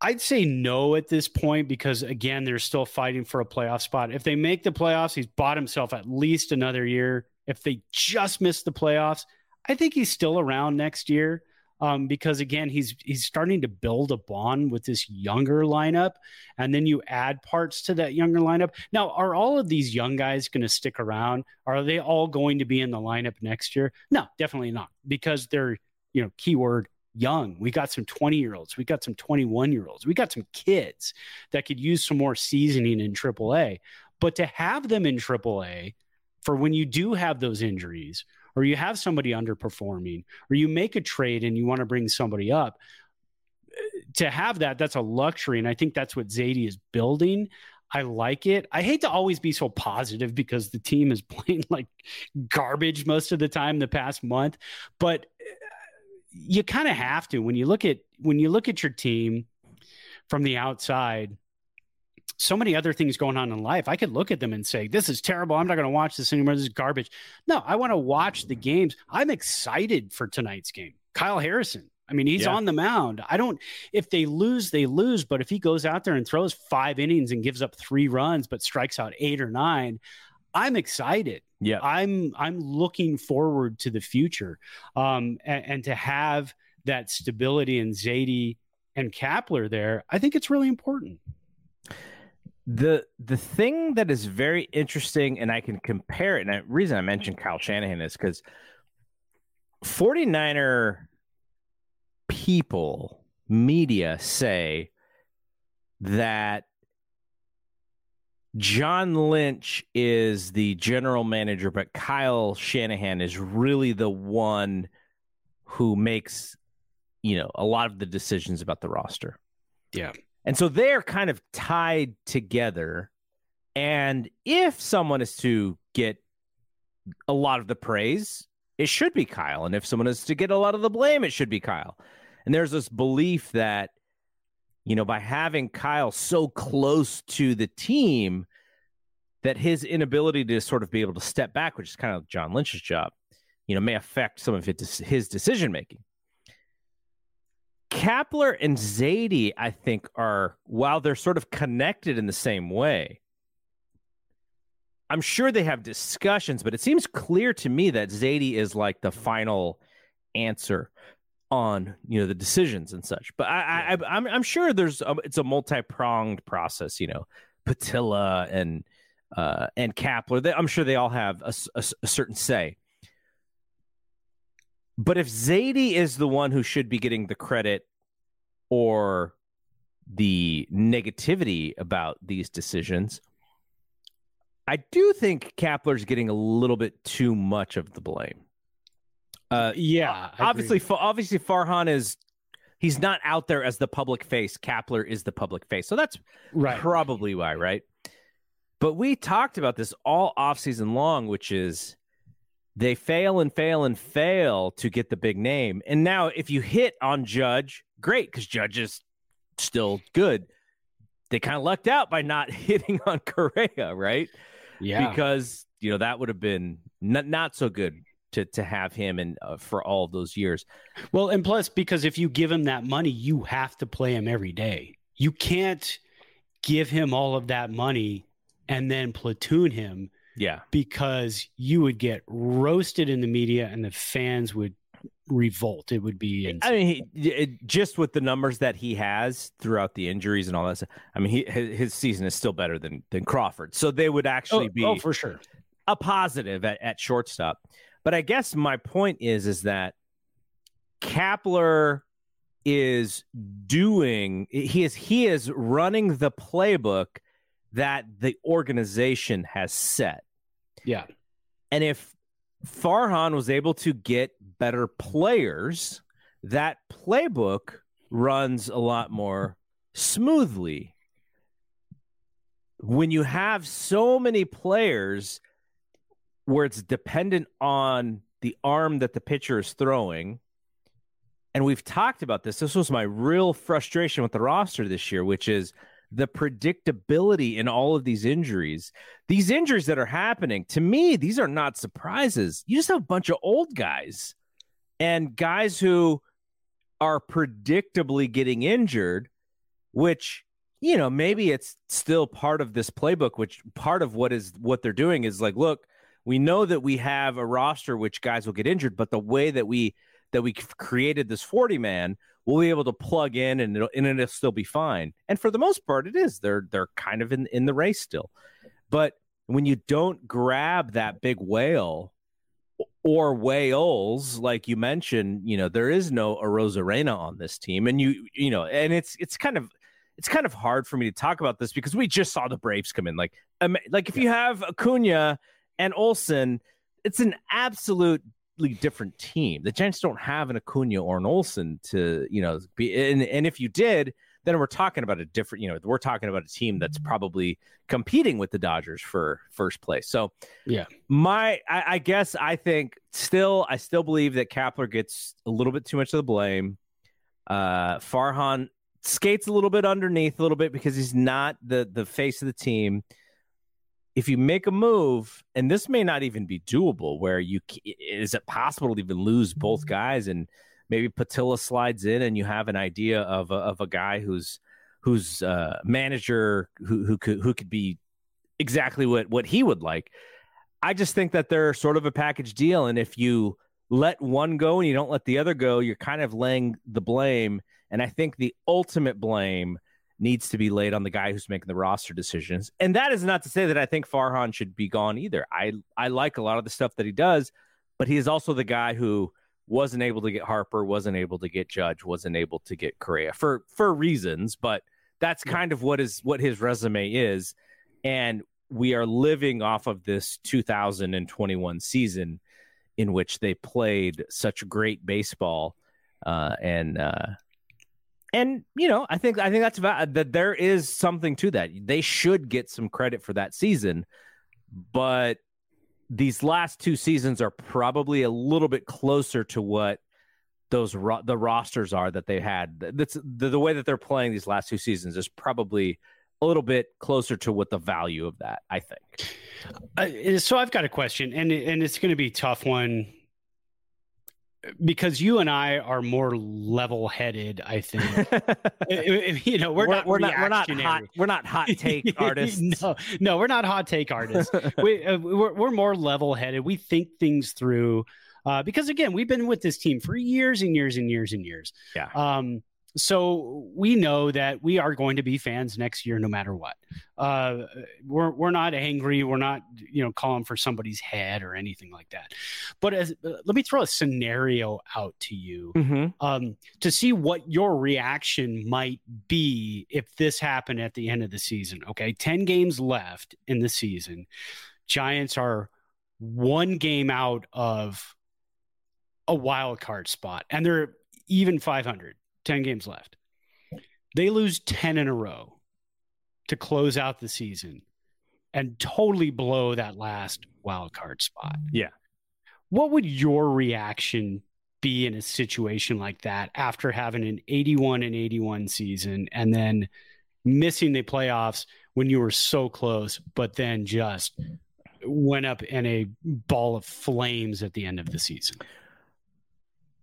I'd say no at this point because again, they're still fighting for a playoff spot. If they make the playoffs, he's bought himself at least another year if they just miss the playoffs, I think he's still around next year. Um, because again, he's he's starting to build a bond with this younger lineup, and then you add parts to that younger lineup. Now, are all of these young guys going to stick around? Are they all going to be in the lineup next year? No, definitely not, because they're you know keyword young. We got some 20 year olds. We got some 21 year olds. We got some kids that could use some more seasoning in AAA. But to have them in AAA for when you do have those injuries or you have somebody underperforming or you make a trade and you want to bring somebody up to have that that's a luxury and i think that's what zaidi is building I like it. I hate to always be so positive because the team is playing like garbage most of the time the past month, but uh, you kind of have to when you look at when you look at your team from the outside so many other things going on in life. I could look at them and say, This is terrible. I'm not going to watch this anymore. This is garbage. No, I want to watch the games. I'm excited for tonight's game. Kyle Harrison. I mean, he's yeah. on the mound. I don't, if they lose, they lose. But if he goes out there and throws five innings and gives up three runs, but strikes out eight or nine, I'm excited. Yeah. I'm, I'm looking forward to the future. Um, and, and to have that stability in Zaidi and Kapler there, I think it's really important the the thing that is very interesting and i can compare it and the reason i mentioned kyle shanahan is because 49er people media say that john lynch is the general manager but kyle shanahan is really the one who makes you know a lot of the decisions about the roster. Yeah and so they're kind of tied together. And if someone is to get a lot of the praise, it should be Kyle. And if someone is to get a lot of the blame, it should be Kyle. And there's this belief that, you know, by having Kyle so close to the team, that his inability to sort of be able to step back, which is kind of John Lynch's job, you know, may affect some of his decision making. Kapler and Zaidi, I think, are while they're sort of connected in the same way. I'm sure they have discussions, but it seems clear to me that Zaidi is like the final answer on you know the decisions and such. But I, I I'm I'm sure there's a, it's a multi pronged process. You know, Putila and uh, and Kapler. They, I'm sure they all have a, a, a certain say. But if Zaidi is the one who should be getting the credit or the negativity about these decisions, I do think Kapler's getting a little bit too much of the blame. Uh, yeah, obviously, obviously Farhan is he's not out there as the public face. Kapler is the public face, so that's right. probably why, right? But we talked about this all off season long, which is they fail and fail and fail to get the big name. And now, if you hit on Judge, great, because Judge is still good. They kind of lucked out by not hitting on Correa, right? Yeah, because you know that would have been not, not so good to to have him and uh, for all of those years. Well, and plus because if you give him that money, you have to play him every day. You can't give him all of that money and then platoon him yeah. Because you would get roasted in the media and the fans would revolt. It would be. Insane. I mean, he, it, just with the numbers that he has throughout the injuries and all that. Stuff, I mean, he, his, season is still better than than Crawford. So they would actually oh, oh be oh, for sure a positive at, at shortstop. But I guess my point is is that Kapler is doing he is he is running the playbook that the organization has set. Yeah. And if Farhan was able to get better players, that playbook runs a lot more smoothly. When you have so many players where it's dependent on the arm that the pitcher is throwing, and we've talked about this, this was my real frustration with the roster this year, which is the predictability in all of these injuries. These injuries that are happening, to me, these are not surprises. You just have a bunch of old guys and guys who are predictably getting injured, which you know maybe it's still part of this playbook which part of what is what they're doing is like look we know that we have a roster which guys will get injured but the way that we that we created this 40 man we'll be able to plug in and it'll, and it'll still be fine. And for the most part, it is. They're they're kind of in in the race still. But when you don't grab that big whale or whales, like you mentioned, you know there is no Arozarena on this team, and you you know, and it's it's kind of it's kind of hard for me to talk about this because we just saw the Braves come in. Like um, like if you have Acuna and Olson, it's an absolute different team. The Giants don't have an Acuna or an Olson to, you know, be and, and if you did, then we're talking about a different, you know, we're talking about a team that's probably competing with the Dodgers for first place. So, yeah, my, I, I guess I think still, I still believe that Kapler gets a little bit too much of the blame. Uh, Farhan skates a little bit underneath a little bit because he's not the the face of the team. If you make a move, and this may not even be doable, where you is it possible to even lose both guys and maybe Putila slides in and you have an idea of a, of a guy who's who's uh, manager who who could who could be exactly what what he would like. I just think that they're sort of a package deal, and if you let one go and you don't let the other go, you're kind of laying the blame. And I think the ultimate blame needs to be laid on the guy who's making the roster decisions. And that is not to say that I think Farhan should be gone either. I I like a lot of the stuff that he does, but he is also the guy who wasn't able to get Harper, wasn't able to get Judge, wasn't able to get Correa for for reasons, but that's kind of what is what his resume is. And we are living off of this 2021 season in which they played such great baseball uh, and uh, and you know I think I think that's about, that there is something to that. They should get some credit for that season, but these last two seasons are probably a little bit closer to what those ro- the rosters are that they had. That's the, the way that they're playing these last two seasons is probably a little bit closer to what the value of that. I think. Uh, so I've got a question, and and it's going to be a tough one because you and I are more level-headed. I think you know we're, we're, not we're not we're not hot we're not hot take artists. no, no, we're not hot take artists. we uh, we're, we're more level-headed. We think things through. Uh, because again, we've been with this team for years and years and years and years. Yeah. Um, so we know that we are going to be fans next year no matter what. Uh, we're, we're not angry. We're not you know calling for somebody's head or anything like that. But as, uh, let me throw a scenario out to you mm-hmm. um, to see what your reaction might be if this happened at the end of the season okay? 10 games left in the season. Giants are one game out of a wild card spot and they're even 500 10 games left. They lose 10 in a row to close out the season and totally blow that last wild card spot. Yeah. What would your reaction be in a situation like that after having an 81 and 81 season and then missing the playoffs when you were so close, but then just went up in a ball of flames at the end of the season?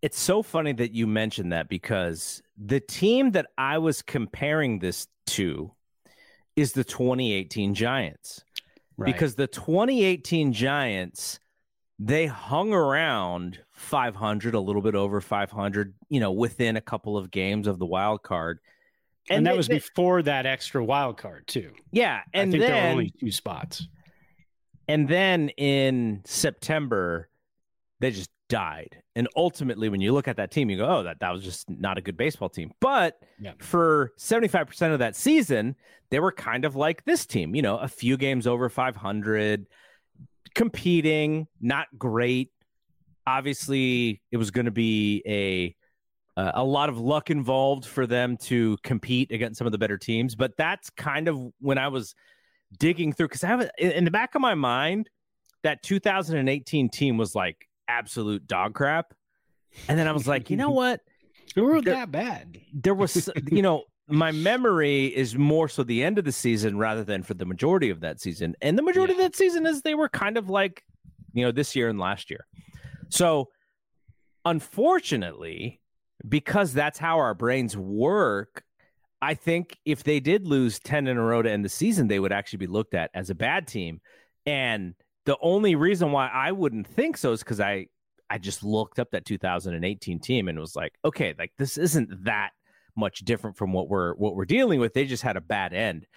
It's so funny that you mentioned that because the team that I was comparing this to is the 2018 Giants. Right. Because the 2018 Giants, they hung around 500, a little bit over 500, you know, within a couple of games of the wild card. And, and that they, was before that extra wild card, too. Yeah. And I think then, there were only two spots. And then in September, they just died. And ultimately, when you look at that team, you go, oh, that, that was just not a good baseball team. But yeah. for 75% of that season, they were kind of like this team, you know, a few games over 500, competing, not great. Obviously, it was going to be a uh, a lot of luck involved for them to compete against some of the better teams. But that's kind of when I was digging through because I have in the back of my mind that 2018 team was like absolute dog crap. And then I was like, you know what? It wasn't that bad. There was, you know, my memory is more so the end of the season rather than for the majority of that season. And the majority yeah. of that season is they were kind of like, you know, this year and last year. So, unfortunately, because that's how our brains work, I think if they did lose 10 in a row to end the season, they would actually be looked at as a bad team. And the only reason why I wouldn't think so is because I I just looked up that 2018 team and was like, okay, like this isn't that much different from what we're what we're dealing with. They just had a bad end.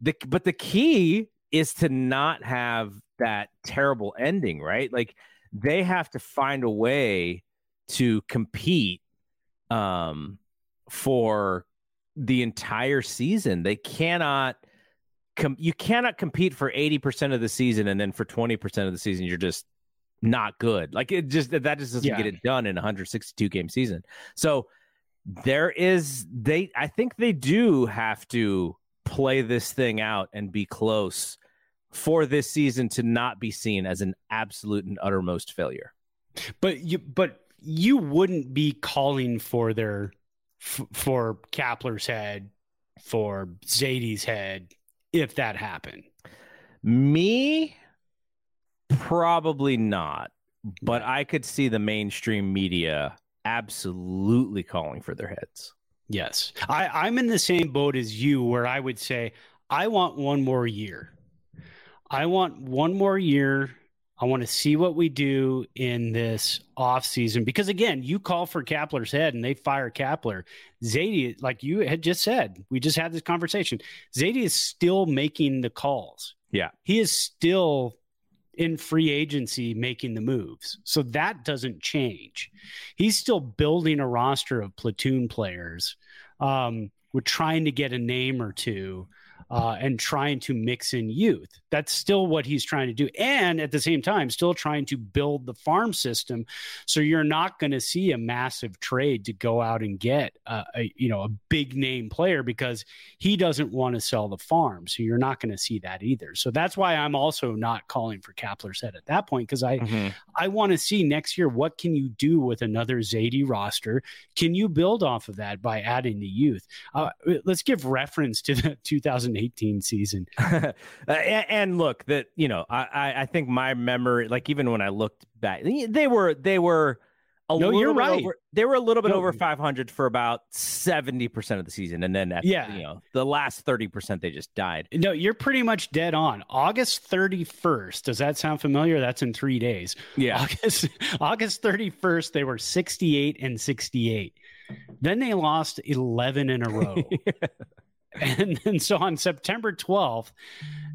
The but the key is to not have that terrible ending, right? Like they have to find a way to compete um for the entire season. They cannot com- you cannot compete for 80% of the season and then for 20% of the season you're just not good. Like it just that just doesn't yeah. get it done in a 162 game season. So there is they I think they do have to play this thing out and be close for this season to not be seen as an absolute and uttermost failure. But you but you wouldn't be calling for their f- for Kapler's head, for Zaidi's head if that happened. Me probably not, but I could see the mainstream media absolutely calling for their heads. Yes. I, I'm in the same boat as you where I would say, I want one more year. I want one more year. I want to see what we do in this off season because again, you call for Kapler's head and they fire Kapler. Zaidi, like you had just said, we just had this conversation. Zaidi is still making the calls. Yeah. He is still in free agency making the moves. So that doesn't change. He's still building a roster of platoon players. Um, we're trying to get a name or two uh, and trying to mix in youth. That's still what he's trying to do. And at the same time, still trying to build the farm system. So you're not going to see a massive trade to go out and get a, a, you know a big name player because he doesn't want to sell the farm. So you're not going to see that either. So that's why I'm also not calling for Kapler's head at that point because I mm-hmm. I want to see next year what can you do with another Zaidi roster? Can you build off of that by adding the youth? Uh, let's give reference to the 2018 season. and, and, look, that you know, I I think my memory, like even when I looked back, they were they were. A no, you're right. Over, they were a little bit no. over 500 for about 70% of the season. And then, at, yeah, you know, the last 30%, they just died. No, you're pretty much dead on. August 31st. Does that sound familiar? That's in three days. Yeah. August, August 31st, they were 68 and 68. Then they lost 11 in a row. And then so on September 12th,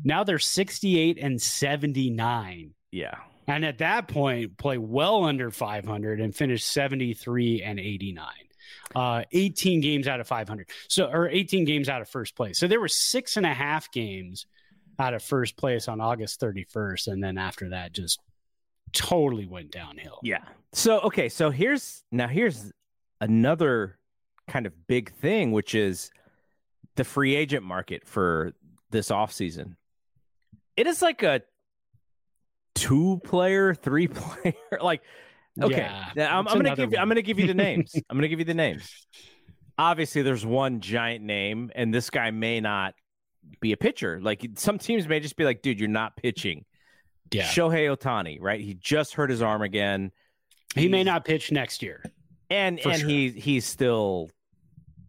now they're 68 and 79. Yeah. And at that point, play well under 500 and finish 73 and 89. Uh, 18 games out of 500. So, or 18 games out of first place. So there were six and a half games out of first place on August 31st. And then after that, just totally went downhill. Yeah. So, okay. So here's now here's another kind of big thing, which is the free agent market for this offseason. It is like a two player, three player. like, okay, yeah, I'm, I'm gonna give you, I'm gonna give you the names. I'm gonna give you the names. Obviously, there's one giant name, and this guy may not be a pitcher. Like some teams may just be like, dude, you're not pitching. Yeah. Shohei Ohtani, right? He just hurt his arm again. He may not pitch next year. And and sure. he he's still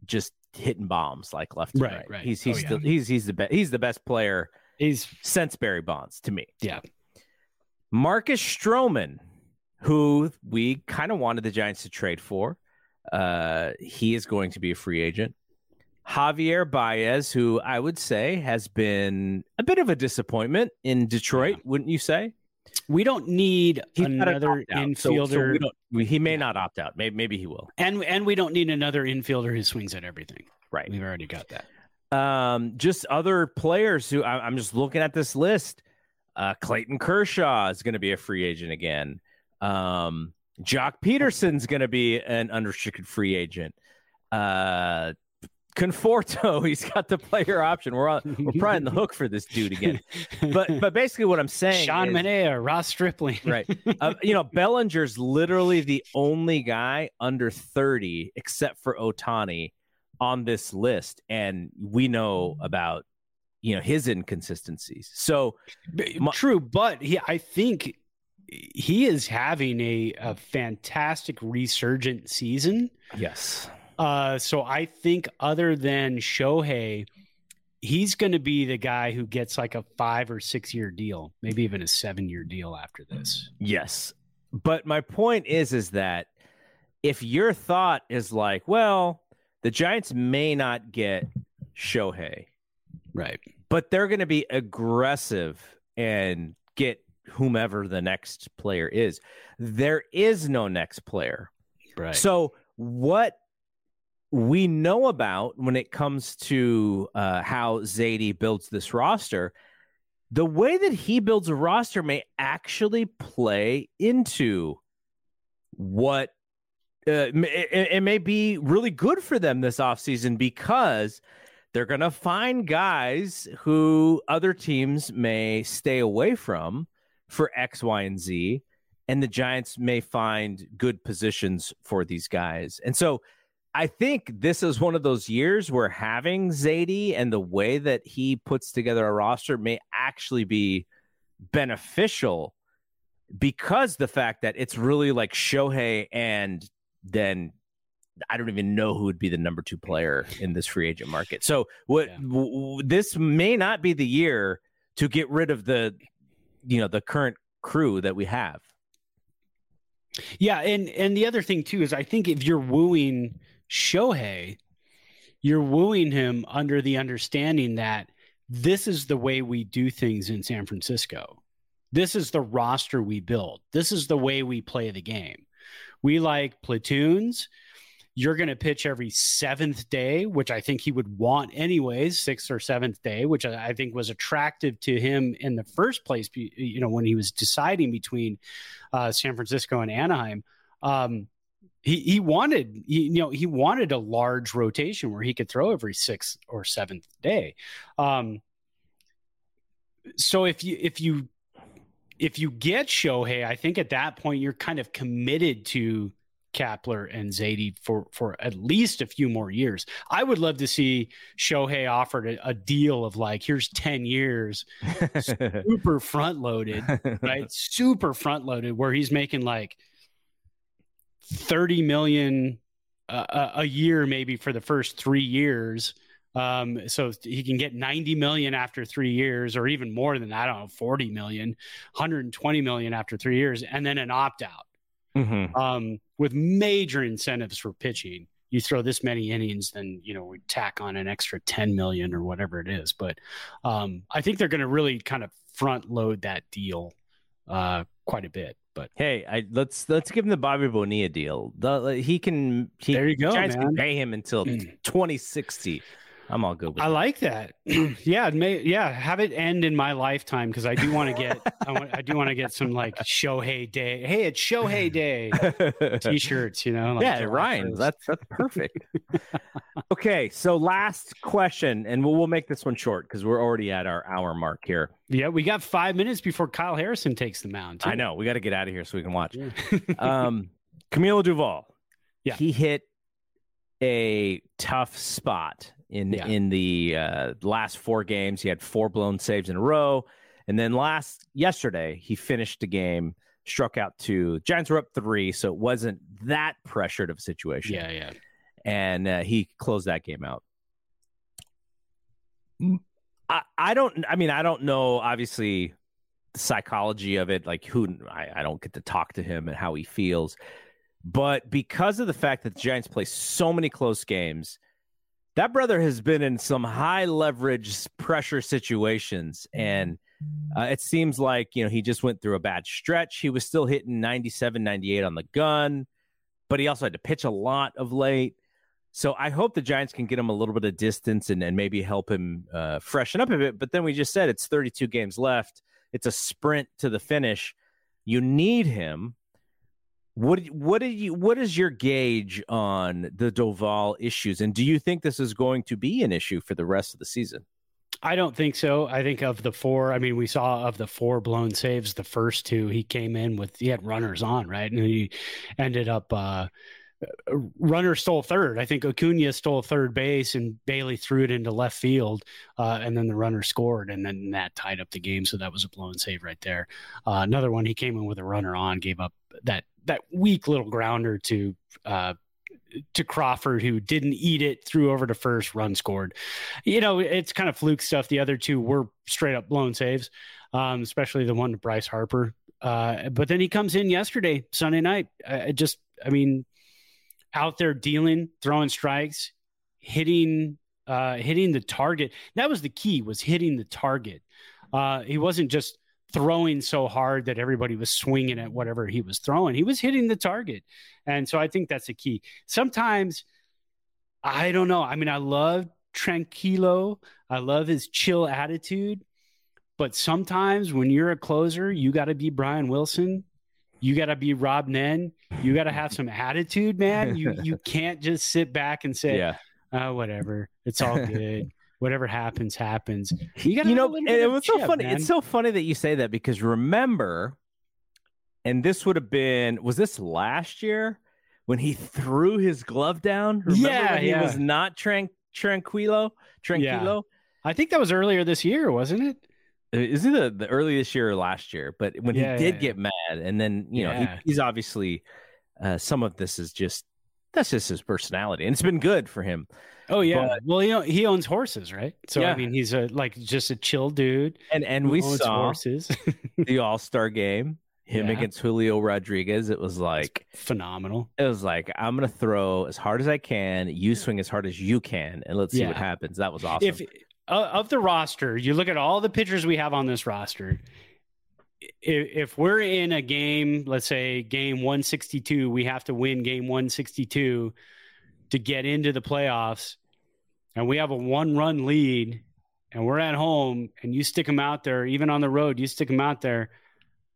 just hitting bombs like left right. right. right. He's he's oh, still yeah. he's he's the best he's the best player. He's since Barry Bonds to me. Yeah. Marcus Stroman, who we kind of wanted the Giants to trade for. Uh, he is going to be a free agent. Javier Baez, who I would say has been a bit of a disappointment in Detroit, yeah. wouldn't you say? We don't need He's another infielder. So, so we he may yeah. not opt out. Maybe, maybe he will. And and we don't need another infielder who swings at everything. Right. We've already got that. Um, just other players who I, am just looking at this list. Uh, Clayton Kershaw is going to be a free agent again. Um, Joc Pederson's going to be an unrestricted free agent. Uh, Conforto, he's got the player option. We're on, we're probably in the hook for this dude again. But but basically, what I'm saying, Sean is, Manaea, Ross Stripling, right? Uh, you know, Bellinger's literally the only guy under 30, except for Ohtani, on this list, and we know about you know his inconsistencies. So my, true, but he, I think he is having a, a fantastic resurgent season. Yes uh, so I think other than Shohei, he's going to be the guy who gets like a five or six year deal, maybe even a seven year deal after this. Yes. But my point is, is that if your thought is like, well, the Giants may not get Shohei, right? But they're going to be aggressive and get whomever the next player is. There is no next player. Right. So what we know about when it comes to uh, how Zaidi builds this roster, the way that he builds a roster may actually play into what uh, it, it, may be really good for them this offseason because they're going to find guys who other teams may stay away from for X, Y, and Z. And the Giants may find good positions for these guys. And so I think this is one of those years where having Zaidi and the way that he puts together a roster may actually be beneficial because the fact that it's really like Shohei and then I don't even know who would be the number two player in this free agent market. So what yeah. w- w- this may not be the year to get rid of the you know the current crew that we have. Yeah, and and the other thing too is I think if you're wooing Shohei, you're wooing him under the understanding that this is the way we do things in San Francisco. This is the roster we build. This is the way we play the game. We like platoons. You're going to pitch every seventh day, which I think he would want anyways, sixth or seventh day, which I think was attractive to him in the first place. You know, when he was deciding between uh, San Francisco and Anaheim, um, he he wanted he, you know he wanted a large rotation where he could throw every sixth or seventh day. Um, so if you if you if you get Shohei, I think at that point you're kind of committed to Kapler and Zaidi for for at least a few more years. I would love to see Shohei offered a, a deal of like, here's 10 years, super front loaded, right? Super front loaded, where he's making like 30 million uh, a year, maybe for the first three years um, so he can get 90 million after three years, or even more than that. I don't know, 40 million, 120 million after three years, and then an opt out mm-hmm. um, with major incentives for pitching. You throw this many innings, then you know we tack on an extra 10 million or whatever it is. But um, I think they're going to really kind of front load that deal uh, quite a bit. But hey, I, let's let's give him the Bobby Bonilla deal. The, he can. He, there you go. Giants man. can pay him until mm. 2060. I'm all good with I that. like that. yeah, may, yeah, have it end in my lifetime because I do want to get I, want, I do want to get some like Shohei Day. Hey, it's Shohei Day t-shirts, you know. Like yeah, rhymes. That's that's perfect. okay, so last question, and we'll, we'll make this one short because we're already at our hour mark here. Yeah, we got five minutes before Kyle Harrison takes the mound. Too. I know. We got to get out of here so we can watch. Yeah. um, Camilo Doval. Yeah, he hit a tough spot in yeah. in the uh, last four games. He had four blown saves in a row, and then last yesterday he finished the game, struck out two. Giants were up three, so it wasn't that pressured of a situation. Yeah, yeah. And uh, he closed that game out. I, I don't. I mean, I don't know. Obviously, the psychology of it. Like who? I, I don't get to talk to him and how he feels. But because of the fact that the Giants play so many close games, that brother has been in some high leverage pressure situations and uh, it seems like you know he just went through a bad stretch. He was still hitting 97 98 on the gun but he also had to pitch a lot of late. So i hope the giants can get him a little bit of distance and, and maybe help him uh, freshen up a bit but then we just said it's 32 games left. It's a sprint to the finish. You need him what what do you what is your gauge on the Doval issues, and do you think this is going to be an issue for the rest of the season? I don't think so. I think of the four, I mean, we saw of the four blown saves, the first two he came in with he had runners on, right, and he ended up uh, runner stole third. I think Acuna stole third base and Bailey threw it into left field, uh, and then the runner scored, and then that tied up the game. So that was a blown save right there. Uh, another one, he came in with a runner on, gave up that that weak little grounder to uh, to Crawford, who didn't eat it, threw over to first, run scored. You know, it's kind of fluke stuff. The other two were straight up blown saves, um, especially the one to Bryce Harper. Uh, but then he comes in yesterday, Sunday night. I just, I mean, out there dealing, throwing strikes, hitting, uh, hitting the target. That was the key was hitting the target. Uh, he wasn't just throwing so hard that everybody was swinging at whatever he was throwing. He was hitting the target. And so I think that's the key. Sometimes, I don't know. I mean, I love Tranquilo, I love his chill attitude. But sometimes when you're a closer, you got to be Brian Wilson. you got to be Rob Nen. You got to have some attitude, man. You you can't just sit back and say, Yeah. oh, whatever, it's all good. Whatever happens, happens. You got you know, and it was so funny. It's so funny that you say that because remember, and this would have been was this last year when he threw his glove down? Remember Yeah, when he yeah. was not tran- tranquilo, tranquilo. I think that was earlier this year, wasn't it? Is Uh, it the, the early this year or last year? But when Yeah, he did yeah. get mad, and then you know he, he's obviously uh, some of this is just that's just his personality, and it's been good for him. Oh yeah. But- well, you know, he owns horses, right? So Yeah. I mean, he's a like just a chill dude. And and we saw horses. the All Star game, him Yeah. against Julio Rodriguez. It was like Phenomenal. it was like I'm gonna throw as hard as I can. You swing as hard as you can, and let's see what happens. That was awesome. If uh, of the roster, you look at all the pitchers we have on this roster. If, we're in a game, let's say game 162, we have to win game 162 to get into the playoffs, and we have a one-run lead, and we're at home, and you stick him out there, even on the road, you stick him out there.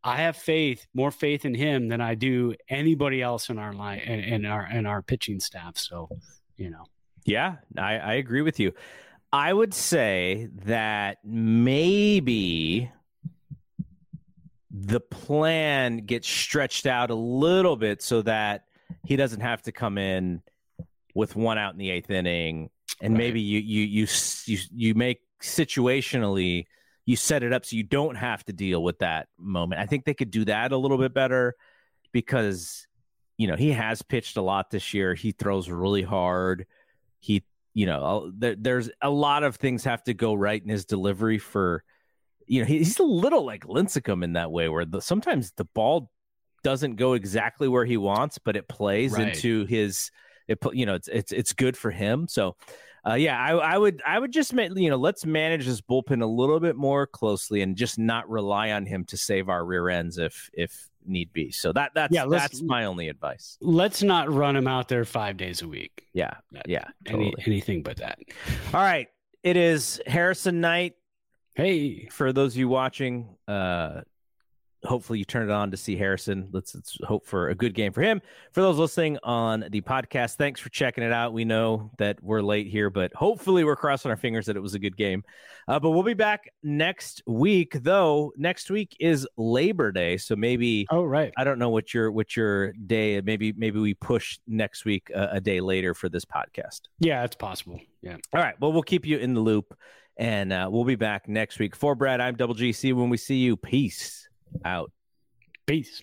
I have faith, more faith in him than I do anybody else in our line in, in our in our pitching staff. So, you know, Yeah, I, I agree with you. I would say that maybe the plan gets stretched out a little bit so that he doesn't have to come in with one out in the eighth inning, and Right. maybe you you you you you make situationally you set it up so you don't have to deal with that moment. I think they could do that a little bit better because you know he has pitched a lot this year. He throws really hard. He you know there, there's a lot of things have to go right in his delivery for you know he's a little like Lincecum in that way where the, sometimes the ball doesn't go exactly where he wants but it plays Right. into his it you know it's it's it's good for him so uh, yeah I, I would i would just ma- you know let's manage this bullpen a little bit more closely and just not rely on him to save our rear ends if if need be so that that's Yeah, that's my only advice let's not run him out there five days a week. yeah yeah Any, anything but that. all right it is harrison night Hey, for those of you watching, uh, hopefully you turn it on to see Harrison. Let's, let's hope for a good game for him. For those listening on the podcast, thanks for checking it out. We know that we're late here, but hopefully we're crossing our fingers that it was a good game. Uh, but we'll be back next week, though. Next week is Labor Day, so maybe oh right. I don't know what your what your day. Maybe maybe we push next week a, a day later for this podcast. Yeah, it's possible. Yeah. All right. Well, we'll keep you in the loop and uh, we'll be back next week. For Brad, I'm Double GC. When we see you, peace out. Peace.